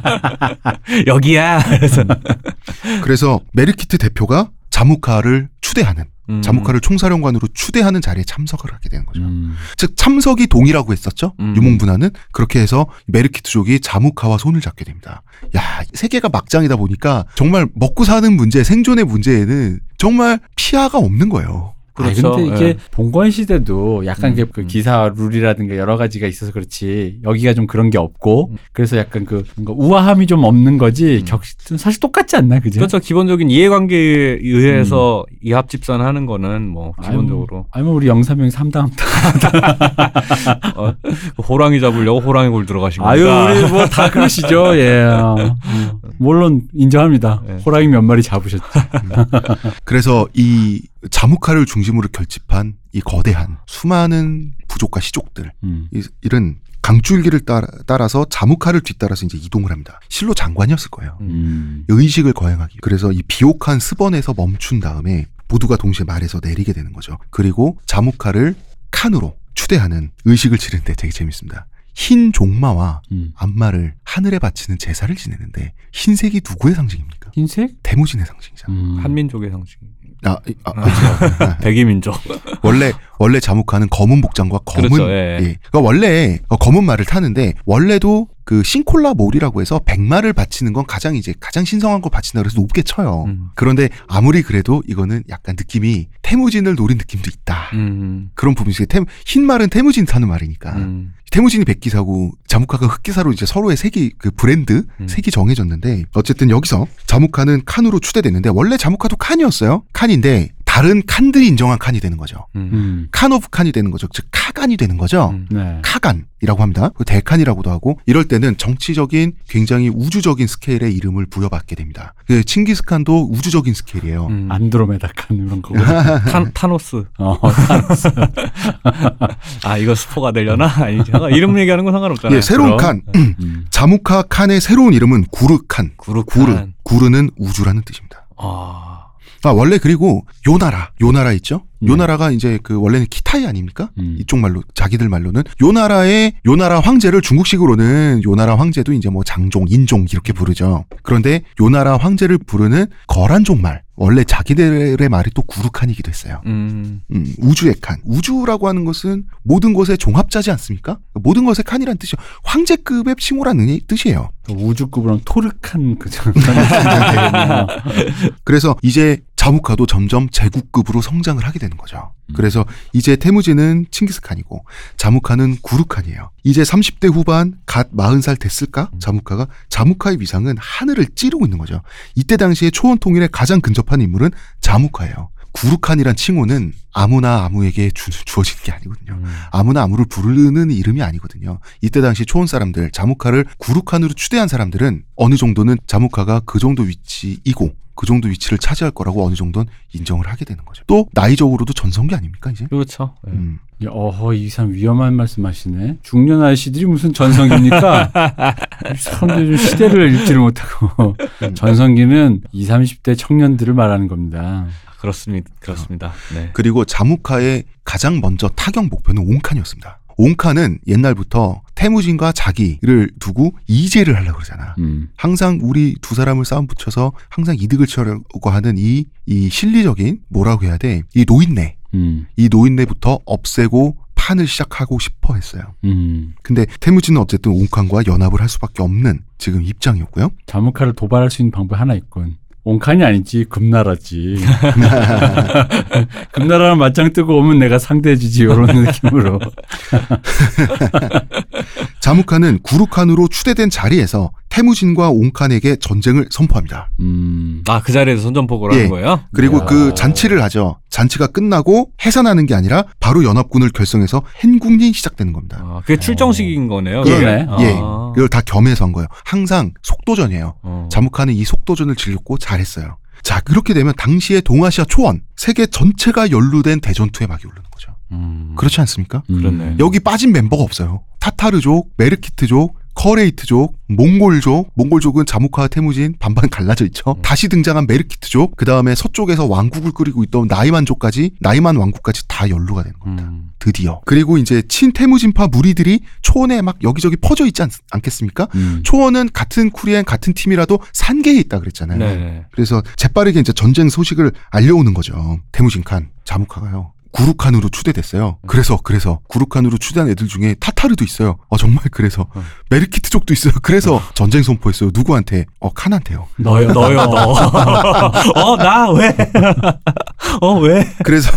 여기야. 그래서 그래서 메르키트 대표가 자무카를 추대하는 음. 자무카를 총사령관으로 추대하는 자리에 참석을 하게 되는 거죠. 음. 즉 참석이 동이라고 했었죠. 음. 유목분화는 그렇게 해서 메르키트족이 자무카와 손을 잡게 됩니다. 야 세계가 막장이다 보니까 정말 먹고 사는 문제, 생존의 문제에는 정말 피하가 없는 거예요. 그렇죠. 아니, 근데 이게 봉건 시대도 약간 음, 그- 그 음. 기사 룰이라든가 여러 가지가 있어서 그렇지 여기가 좀 그런 게 없고 음. 그래서 약간 그 뭔가 우아함이 좀 없는 거지 음. 격 사실 똑같지 않나 그죠? 그렇죠. 기본적인 이해관계에 의해서 이합 집산하는 거는 뭐 기본적으로 아니 뭐 우리 영사명 삼다함다. 어, 호랑이 잡으려고 호랑이 골 들어가신 아유 겁니다. 우리 뭐 다 그러시죠. 예. 어, 물론 인정합니다. 예. 호랑이 몇 마리 잡으셨죠. 그래서 이 자무카를 중심으로 결집한 이 거대한 수많은 부족과 시족들 음. 이, 이런 강줄기를 따라, 따라 서 자무카를 뒤따라서 이제 이동을 합니다. 실로 장관이었을 거예요. 음. 의식을 거행하기. 그래서 이 비옥한 스번에서 멈춘 다음에 모두가 동시에 말에서 내리게 되는 거죠. 그리고 자무카를 칸으로 추대하는 의식을 치르는데 되게 재밌습니다. 흰 종마와 음. 안마를 하늘에 바치는 제사를 지내는데 흰색이 누구의 상징입니까? 흰색? 대무진의 상징이잖아. 음. 한민족의 상징. 아, 이- 아, 그렇죠. 백이민족. 원래 원래 자무카는 검은 복장과 검은 그렇죠, 예. 예. 그러니까 원래 어, 검은 말을 타는데 원래도 그 싱콜라 몰이라고 해서 백마를 바치는 건 가장 이제 가장 신성한 걸 바친다 그래서 높게 쳐요. 음. 그런데 아무리 그래도 이거는 약간 느낌이 태무진을 노린 느낌도 있다. 음. 그런 부분이. 태, 흰 말은 태무진 타는 말이니까. 음. 태무진이 백기사고 자무카가 흑기사로 이제 서로의 색이 그 브랜드 음. 색이 정해졌는데 어쨌든 여기서 자무카는 칸으로 추대됐는데 원래 자무카도 칸이었어요. 칸인데 다른 칸들이 인정한 칸이 되는 거죠. 음. 음. 칸 of 칸이 되는 거죠. 즉 카간이 되는 거죠. 음. 네. 카간이라고 합니다. 그 대칸이라고도 하고 이럴 때는 정치적인 굉장히 우주적인 스케일의 이름을 부여받게 됩니다. 그 칭기스칸도 우주적인 스케일이에요. 음. 안드로메다 칸 이런 거. 탄, 타노스. 어, 아, 이거 스포가 되려나? 아니지. 아, 이름 얘기하는 건 상관없잖아요. 예, 새로운 그럼. 칸. 음. 자무카 칸의 새로운 이름은 구르 칸. 구르 구르. 칸. 구르는 우주라는 뜻입니다. 아. 아, 원래 그리고 요 나라. 요 나라 있죠? 네. 요나라가 이제 그 원래는 키타이 아닙니까? 음. 이쪽 말로 자기들 말로는 요 나라의 요 나라 황제를 중국식으로는 요 나라 황제도 이제 뭐 장종, 인종 이렇게 부르죠. 그런데 요 나라 황제를 부르는 거란족 말 원래 자기들의 말이 또 구르칸이기도 했어요. 음. 음, 우주의 칸. 우주라고 하는 것은 모든 것의 종합자지 않습니까? 모든 것의 칸이란 뜻이요. 황제급의 칭호라는 뜻이에요. 우주급으로는 토르칸 그 정도 되겠네요. 그래서 이제 자무카도 점점 제국급으로 성장을 하게 되는 거죠. 음. 그래서 이제 태무지는 칭기스칸이고 자무카는 구르칸이에요. 이제 30대 후반 갓 40살 됐을까? 음. 자무카가 자무카의 위상은 하늘을 찌르고 있는 거죠. 이때 당시에 초원 통일에 가장 근접한 인물은 자무카예요. 구르칸이란 칭호는 아무나 아무에게 주, 주어지는 게 아니거든요. 음. 아무나 아무를 부르는 이름이 아니거든요. 이때 당시 초원 사람들, 자무카를 구르칸으로 추대한 사람들은 어느 정도는 자무카가 그 정도 위치이고 그 정도 위치를 차지할 거라고 어느 정도는 인정을 하게 되는 거죠. 또 나이적으로도 전성기 아닙니까 이제? 그렇죠. 예. 음. 야, 어허 이 사람 위험한 말씀하시네. 중년 아저씨들이 무슨 전성기입니까? 사람들이 좀 시대를 읽지를 못하고 전성기는 20, 30대 청년들을 말하는 겁니다. 그렇습니다. 그렇습니다. 네. 그리고 자무카의 가장 먼저 타격 목표는 옹칸이었습니다. 옹칸은 옛날부터 태무진과 자기를 두고 이제를 하려고 그러잖아. 음. 항상 우리 두 사람을 싸움 붙여서 항상 이득을 취하려고 하는 이, 이 실리적인 뭐라고 해야 돼? 이 노인네. 음. 이 노인네부터 없애고 판을 시작하고 싶어 했어요. 음. 근데 태무진은 어쨌든 옹칸과 연합을 할 수밖에 없는 지금 입장이었고요. 자무카를 도발할 수 있는 방법이 하나 있군. 온칸이 아니지 금나라지. 금나라랑 맞짱 뜨고 오면 내가 상대해주지 이런 느낌으로. 자무칸은 구루칸으로 추대된 자리에서 태무진과 옹칸에게 전쟁을 선포합니다. 음. 아, 그 자리에서 선전포고를 예. 하는 거예요? 그리고 야. 그 잔치를 하죠. 잔치가 끝나고 해산하는 게 아니라 바로 연합군을 결성해서 행군이 시작되는 겁니다. 아, 그게 출정식인 거네요. 예. 그러네. 예. 아. 이걸 다 겸해서 한 거예요. 항상 속도전이에요. 어. 자무칸은 이 속도전을 즐겼고 잘했어요. 자, 그렇게 되면 당시의 동아시아 초원, 세계 전체가 연루된 대전투의 막이 오르는 거죠. 음. 그렇지 않습니까? 음. 그렇네. 여기 빠진 멤버가 없어요. 타타르족, 메르키트족, 커레이트족, 몽골족, 몽골족은 자무카 태무진 반반 갈라져 있죠. 음. 다시 등장한 메르키트족, 그 다음에 서쪽에서 왕국을 꾸리고 있던 나이만족까지, 나이만 왕국까지 다 연루가 되는 겁니다. 음. 드디어. 그리고 이제 친태무진파 무리들이 초원에 막 여기저기 퍼져 있지 않, 겠습니까 음. 초원은 같은 쿠리엔 같은 팀이라도 산개해 있다 그랬잖아요. 네. 그래서 재빠르게 이제 전쟁 소식을 알려오는 거죠. 태무진 칸, 자무카가요. 구루칸으로 추대됐어요. 그래서 그래서 구루칸으로 추대한 애들 중에 타타르도 있어요. 어 정말 그래서 어. 메르키트족도 있어요. 그래서 전쟁 선포했어요. 누구한테? 어 칸한테요. 너요, 너요, 너. 어, 나 왜? 어, 왜? 그래서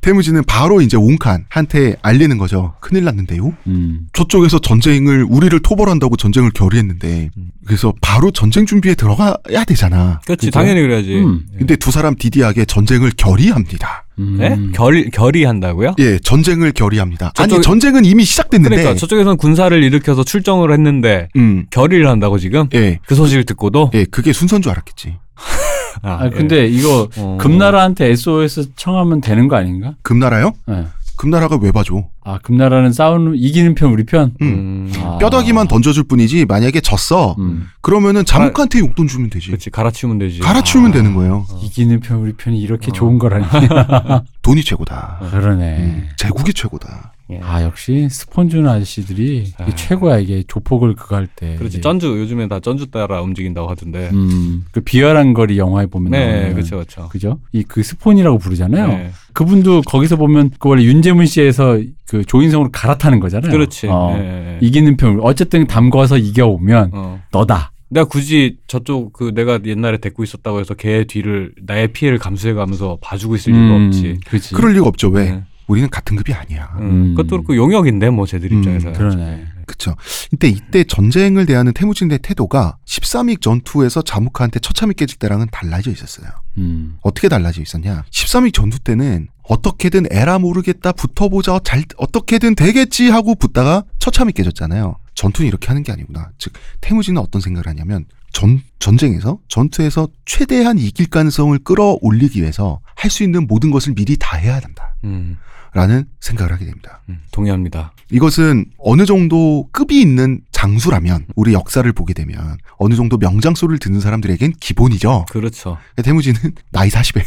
태무진은 바로 이제 옹칸한테 알리는 거죠. 큰일 났는데요. 음. 저쪽에서 전쟁을 우리를 토벌한다고 전쟁을 결의했는데 음. 그래서 바로 전쟁 준비에 들어가야 되잖아. 그렇지, 그죠? 당연히 그래야지. 음. 예. 근데 두 사람 디디하게 전쟁을 결의합니다. 음. 네? 결, 결의한다고요? 예, 전쟁을 결의합니다. 아니 저쪽에- 전쟁은 이미 시작됐는데. 그러니까 저쪽에서는 군사를 일으켜서 출정을 했는데 음, 결의를 한다고 지금? 예, 그 소식을 듣고도? 예, 그게 순서인 줄 알았겠지. 아 근데 이거 어. 금나라한테 SOS 청하면 되는 거 아닌가? 금나라요? 네. 금나라가 왜 봐줘? 아 금나라는 싸우는 이기는 편 우리 편. 음. 음. 아. 뼈다귀만 던져줄 뿐이지 만약에 졌어. 음. 그러면은 자묵한테 용돈 주면 되지. 그렇지, 갈아치우면 되지. 갈아치우면 아. 되는 거예요. 이기는 편 우리 편이 이렇게 어. 좋은 거라니. 돈이 최고다. 그러네. 음, 제국이 최고다. 예. 아 역시 스폰주는 아저씨들이 이게 아. 최고야 이게 조폭을 그거 할 때. 그렇지, 이게. 전주, 요즘에 다 전주 따라 움직인다고 하던데. 음, 그 비열한 거리 영화에 보면 네, 그렇죠, 그렇죠. 그죠? 이 그 스폰이라고 부르잖아요. 네. 그분도 거기서 보면 그 원래 윤재문 씨에서 그 조인성으로 갈아타는 거잖아요. 그렇지. 어, 예, 예. 이기는 편 어쨌든 담궈서 이겨오면 어. 너다. 내가 굳이 저쪽 그 내가 옛날에 데리고 있었다고 해서 걔 뒤를 나의 피해를 감수해가면서 봐주고 있을 이유가 음, 없지. 그렇지. 그럴 리가 없죠. 왜? 네. 우리는 같은 급이 아니야. 음. 음. 그것도 그렇고 용역인데 뭐 쟤들 음, 입장에서. 그러네. 그쵸. 근데 이때 전쟁을 대하는 태무진의 태도가 13위 전투에서 자무카한테 처참히 깨질 때랑은 달라져 있었어요. 음. 어떻게 달라져 있었냐? 13위 전투 때는 어떻게든 에라 모르겠다 붙어보자 잘 어떻게든 되겠지 하고 붙다가 처참히 깨졌잖아요. 전투는 이렇게 하는 게 아니구나. 즉 태무진은 어떤 생각을 하냐면 전 전쟁에서 전투에서 최대한 이길 가능성을 끌어올리기 위해서 할 수 있는 모든 것을 미리 다 해야 한다. 음, 라는 생각을 하게 됩니다. 음, 동의합니다. 이것은 어느 정도 급이 있는 장수라면 우리 역사를 보게 되면 어느 정도 명장소를 듣는 사람들에겐 기본이죠. 그렇죠. 태무진은 나이 40에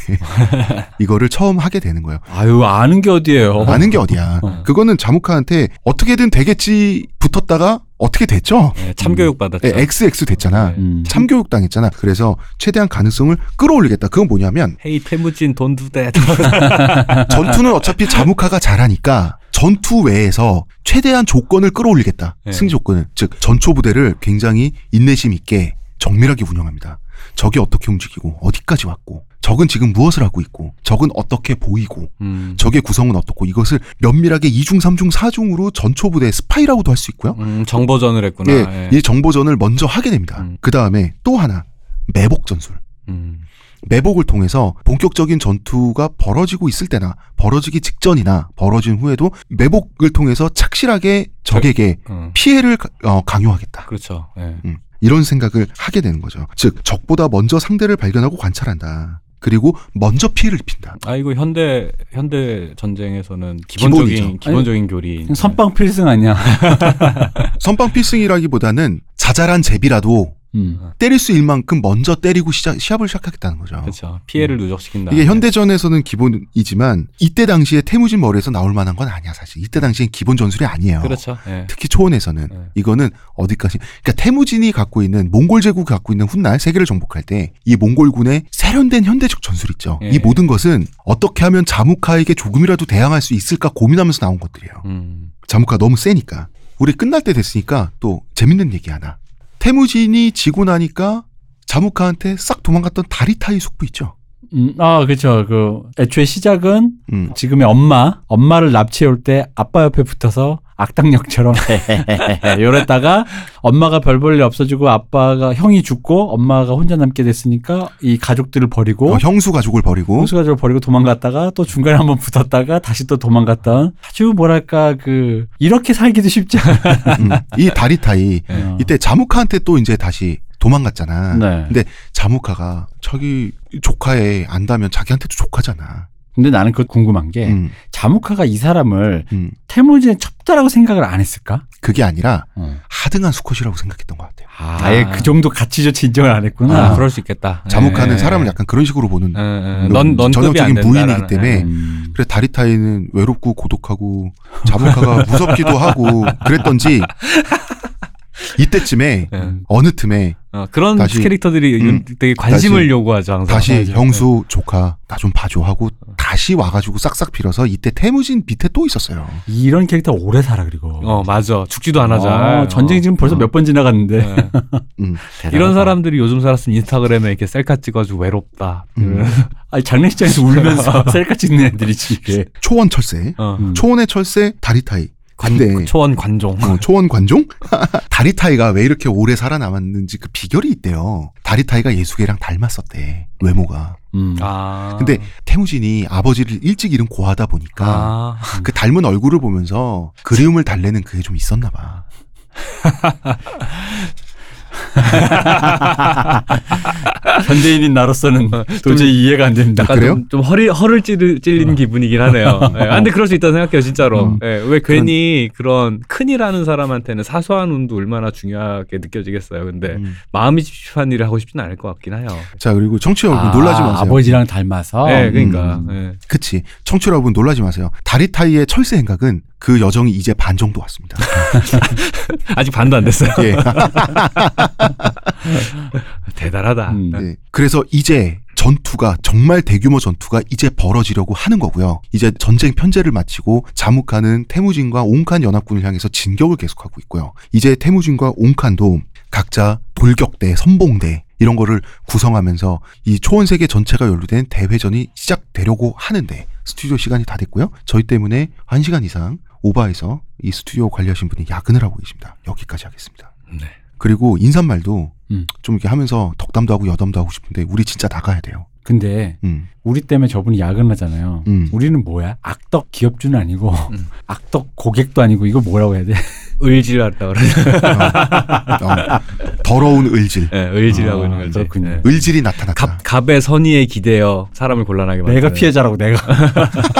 이거를 처음 하게 되는 거예요. 아유 아는 게 어디예요? 아는 게 어디야. 어. 그거는 자무카한테 어떻게든 되겠지 붙었다가 어떻게 됐죠? 네, 참교육 받았죠. 네, XX 됐잖아. 네. 음. 참교육 당했잖아. 그래서 최대한 가능성을 끌어올리겠다. 그건 뭐냐면 Hey 태무진 don't do that. 전투는 어차피 자무카가 잘하니까 전투 외에서 최대한 조건을 끌어올리겠다. 네. 승리 조건을. 즉 전초 부대를 굉장히 인내심 있게 정밀하게 운영합니다. 적이 어떻게 움직이고 어디까지 왔고 적은 지금 무엇을 하고 있고 적은 어떻게 보이고 음, 적의 구성은 어떻고 이것을 면밀하게 2중, 3중, 4중으로 전초 부대 스파이라고도 할 수 있고요. 음, 정보전을 했구나. 예, 예. 이 정보전을 먼저 하게 됩니다. 음. 그 다음에 또 하나 매복 전술. 음, 매복을 통해서 본격적인 전투가 벌어지고 있을 때나 벌어지기 직전이나 벌어진 후에도 매복을 통해서 착실하게 적에게 어, 피해를 가- 어, 강요하겠다. 그렇죠. 예. 음, 이런 생각을 하게 되는 거죠. 즉 적보다 먼저 상대를 발견하고 관찰한다. 그리고 먼저 피해를 입힌다. 아 이거 현대 현대 전쟁에서는 기본적인 기본이죠. 기본적인 교리. 선빵 필승 아니야? 선빵 필승이라기보다는 자잘한 제비라도 음. 때릴 수 있을 만큼 먼저 때리고 시작, 시합을 시작하겠다는 거죠. 그렇죠. 피해를 누적시킨다. 이게 현대전에서는 기본이지만 이때 당시에 태무진 머리에서 나올 만한 건 아니야 사실. 이때 당시엔 기본 전술이 아니에요. 그렇죠. 예. 특히 초원에서는 네. 이거는 어디까지 그러니까 태무진이 갖고 있는 몽골 제국이 갖고 있는 훗날 세계를 정복할 때 이 몽골군의 세련된 현대적 전술 있죠. 예. 이 모든 것은 어떻게 하면 자무카에게 조금이라도 대항할 수 있을까 고민하면서 나온 것들이에요. 음. 자무카 너무 세니까. 우리 끝날 때 됐으니까 또 재밌는 얘기 하나. 태무진이 지고 나니까 자무카한테 싹 도망갔던 다리타이 숙부 있죠. 음, 아, 그렇죠. 그 애초에 시작은 음. 지금의 엄마, 엄마를 납치해 올 때 아빠 옆에 붙어서 악당력처럼 이랬다가 엄마가 별 볼 일 없어지고 아빠가 형이 죽고 엄마가 혼자 남게 됐으니까 이 가족들을 버리고 어, 형수 가족을 버리고 홍수 가족을 버리고 도망갔다가 또 중간에 한번 붙었다가 다시 또 도망갔던 아주 뭐랄까 그 이렇게 살기도 쉽지 않아. 음, 이 다리타이 예. 이때 자무카한테 또 이제 다시 도망갔잖아. 네. 근데 자무카가 자기 조카에 안다면 자기한테도 조카잖아. 근데 나는 그 궁금한 게 음, 자무카가 이 사람을 음. 태무진의 첩자라고 생각을 안 했을까? 그게 아니라 어. 하등한 수컷이라고 생각했던 것 같아요. 아예 그 정도 가치 조치 인정을 안 했구나. 아, 그럴 수 있겠다. 자무카는 예. 사람을 약간 그런 식으로 보는 예, 예. 넌- 넌, 넌 전형적인 된다라는, 때문에 예. 음. 그래 다리타이는 외롭고 고독하고 자무카가 무섭기도 하고 그랬던지 이때쯤에 예. 어느 틈에 어, 그런 다시- 캐릭터들이 음. 되게 관심을 다시- 요구하죠 항상. 다시 맞아. 형수 조카 나 좀 봐줘 하고 다시 와가지고 싹싹 빌어서 이때 태무진 밑에 또 있었어요. 이런 캐릭터 오래 살아 그리고. 어 맞아 죽지도 안 하자. 어, 전쟁이 지금 벌써 어. 몇번 지나갔는데. 예. 음. 이런 사람들이 요즘 살았으면 인스타그램에 이렇게 셀카 찍어가지고 외롭다. 음. 아니, 장례식장에서 울면서 셀카 찍는 애들이지. 초원 철새, 어. 음. 초원의 철새 다리타이. 관, 근데 초원 관종. 어, 초원 관종? 다리타이가 왜 이렇게 오래 살아남았는지 그 비결이 있대요. 다리타이가 예수계랑 닮았었대. 외모가. 음. 아. 근데 태무진이 아버지를 일찍 잃은 고하다 보니까 아. 그 닮은 얼굴을 보면서 그리움을 달래는 그게 좀 있었나 봐. 현대인인 나로서는 도저히 이해가 안 됩니다. 약간 그래요? 좀, 좀 허리 허를 찌르, 찔린 기분이긴 하네요. 예, 아, 근데 그럴 수 있다고 생각해요, 진짜로. 음. 예, 왜 괜히 그런 큰일하는 사람한테는 사소한 운도 얼마나 중요하게 느껴지겠어요. 근데 음. 마음이 찝찝한 일을 하고 싶지는 않을 것 같긴 해요. 자 그리고 청취자 여러분 아, 놀라지 마세요. 아버지랑 닮아서. 예, 그러니까. 음. 예. 그치. 청취자 여러분 놀라지 마세요. 다리 타이의 철새 행각은 그 여정이 이제 반 정도 왔습니다. 아직 반도 안 됐어요. 예. 대단하다. 음. 네. 그래서 이제 전투가 정말 대규모 전투가 이제 벌어지려고 하는 거고요. 이제 전쟁 편제를 마치고 자무칸은 태무진과 옹칸 연합군을 향해서 진격을 계속하고 있고요. 이제 태무진과 옹칸도 각자 돌격대, 선봉대 이런 거를 구성하면서 이 초원 세계 전체가 연루된 대회전이 시작되려고 하는데 스튜디오 시간이 다 됐고요. 저희 때문에 한 시간 이상 오바에서 이 스튜디오 관리하신 분이 야근을 하고 계십니다. 여기까지 하겠습니다. 네. 그리고 인사말도 음. 좀 이렇게 하면서 덕담도 하고 여담도 하고 싶은데 우리 진짜 나가야 돼요. 근데 음, 우리 때문에 저분이 야근하잖아요. 음. 우리는 뭐야? 악덕 기업주는 아니고 음. 악덕 고객도 아니고 이거 뭐라고 해야 돼? 을질하다 그래. 어, 더러운 을질, 네, 을질하고 아, 있는 거지. 그렇군요. 네. 을질이 나타났다. 갑 갑의 선의에 기대어 사람을 곤란하게 만드는. 내가 피해자라고 내가.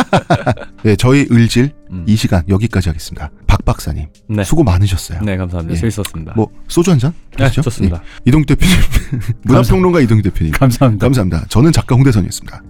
네, 저희 을질 음. 이 시간 여기까지 하겠습니다. 박 박사님 네. 수고 많으셨어요. 네, 감사합니다. 예. 재밌었습니다. 뭐 소주 한 잔? 네? 좋습니다. 예. 이동욱 대표님, 문화평론가 이동욱 대표님. 감사합니다. 감사합니다. 저는 작가 홍대선이었습니다.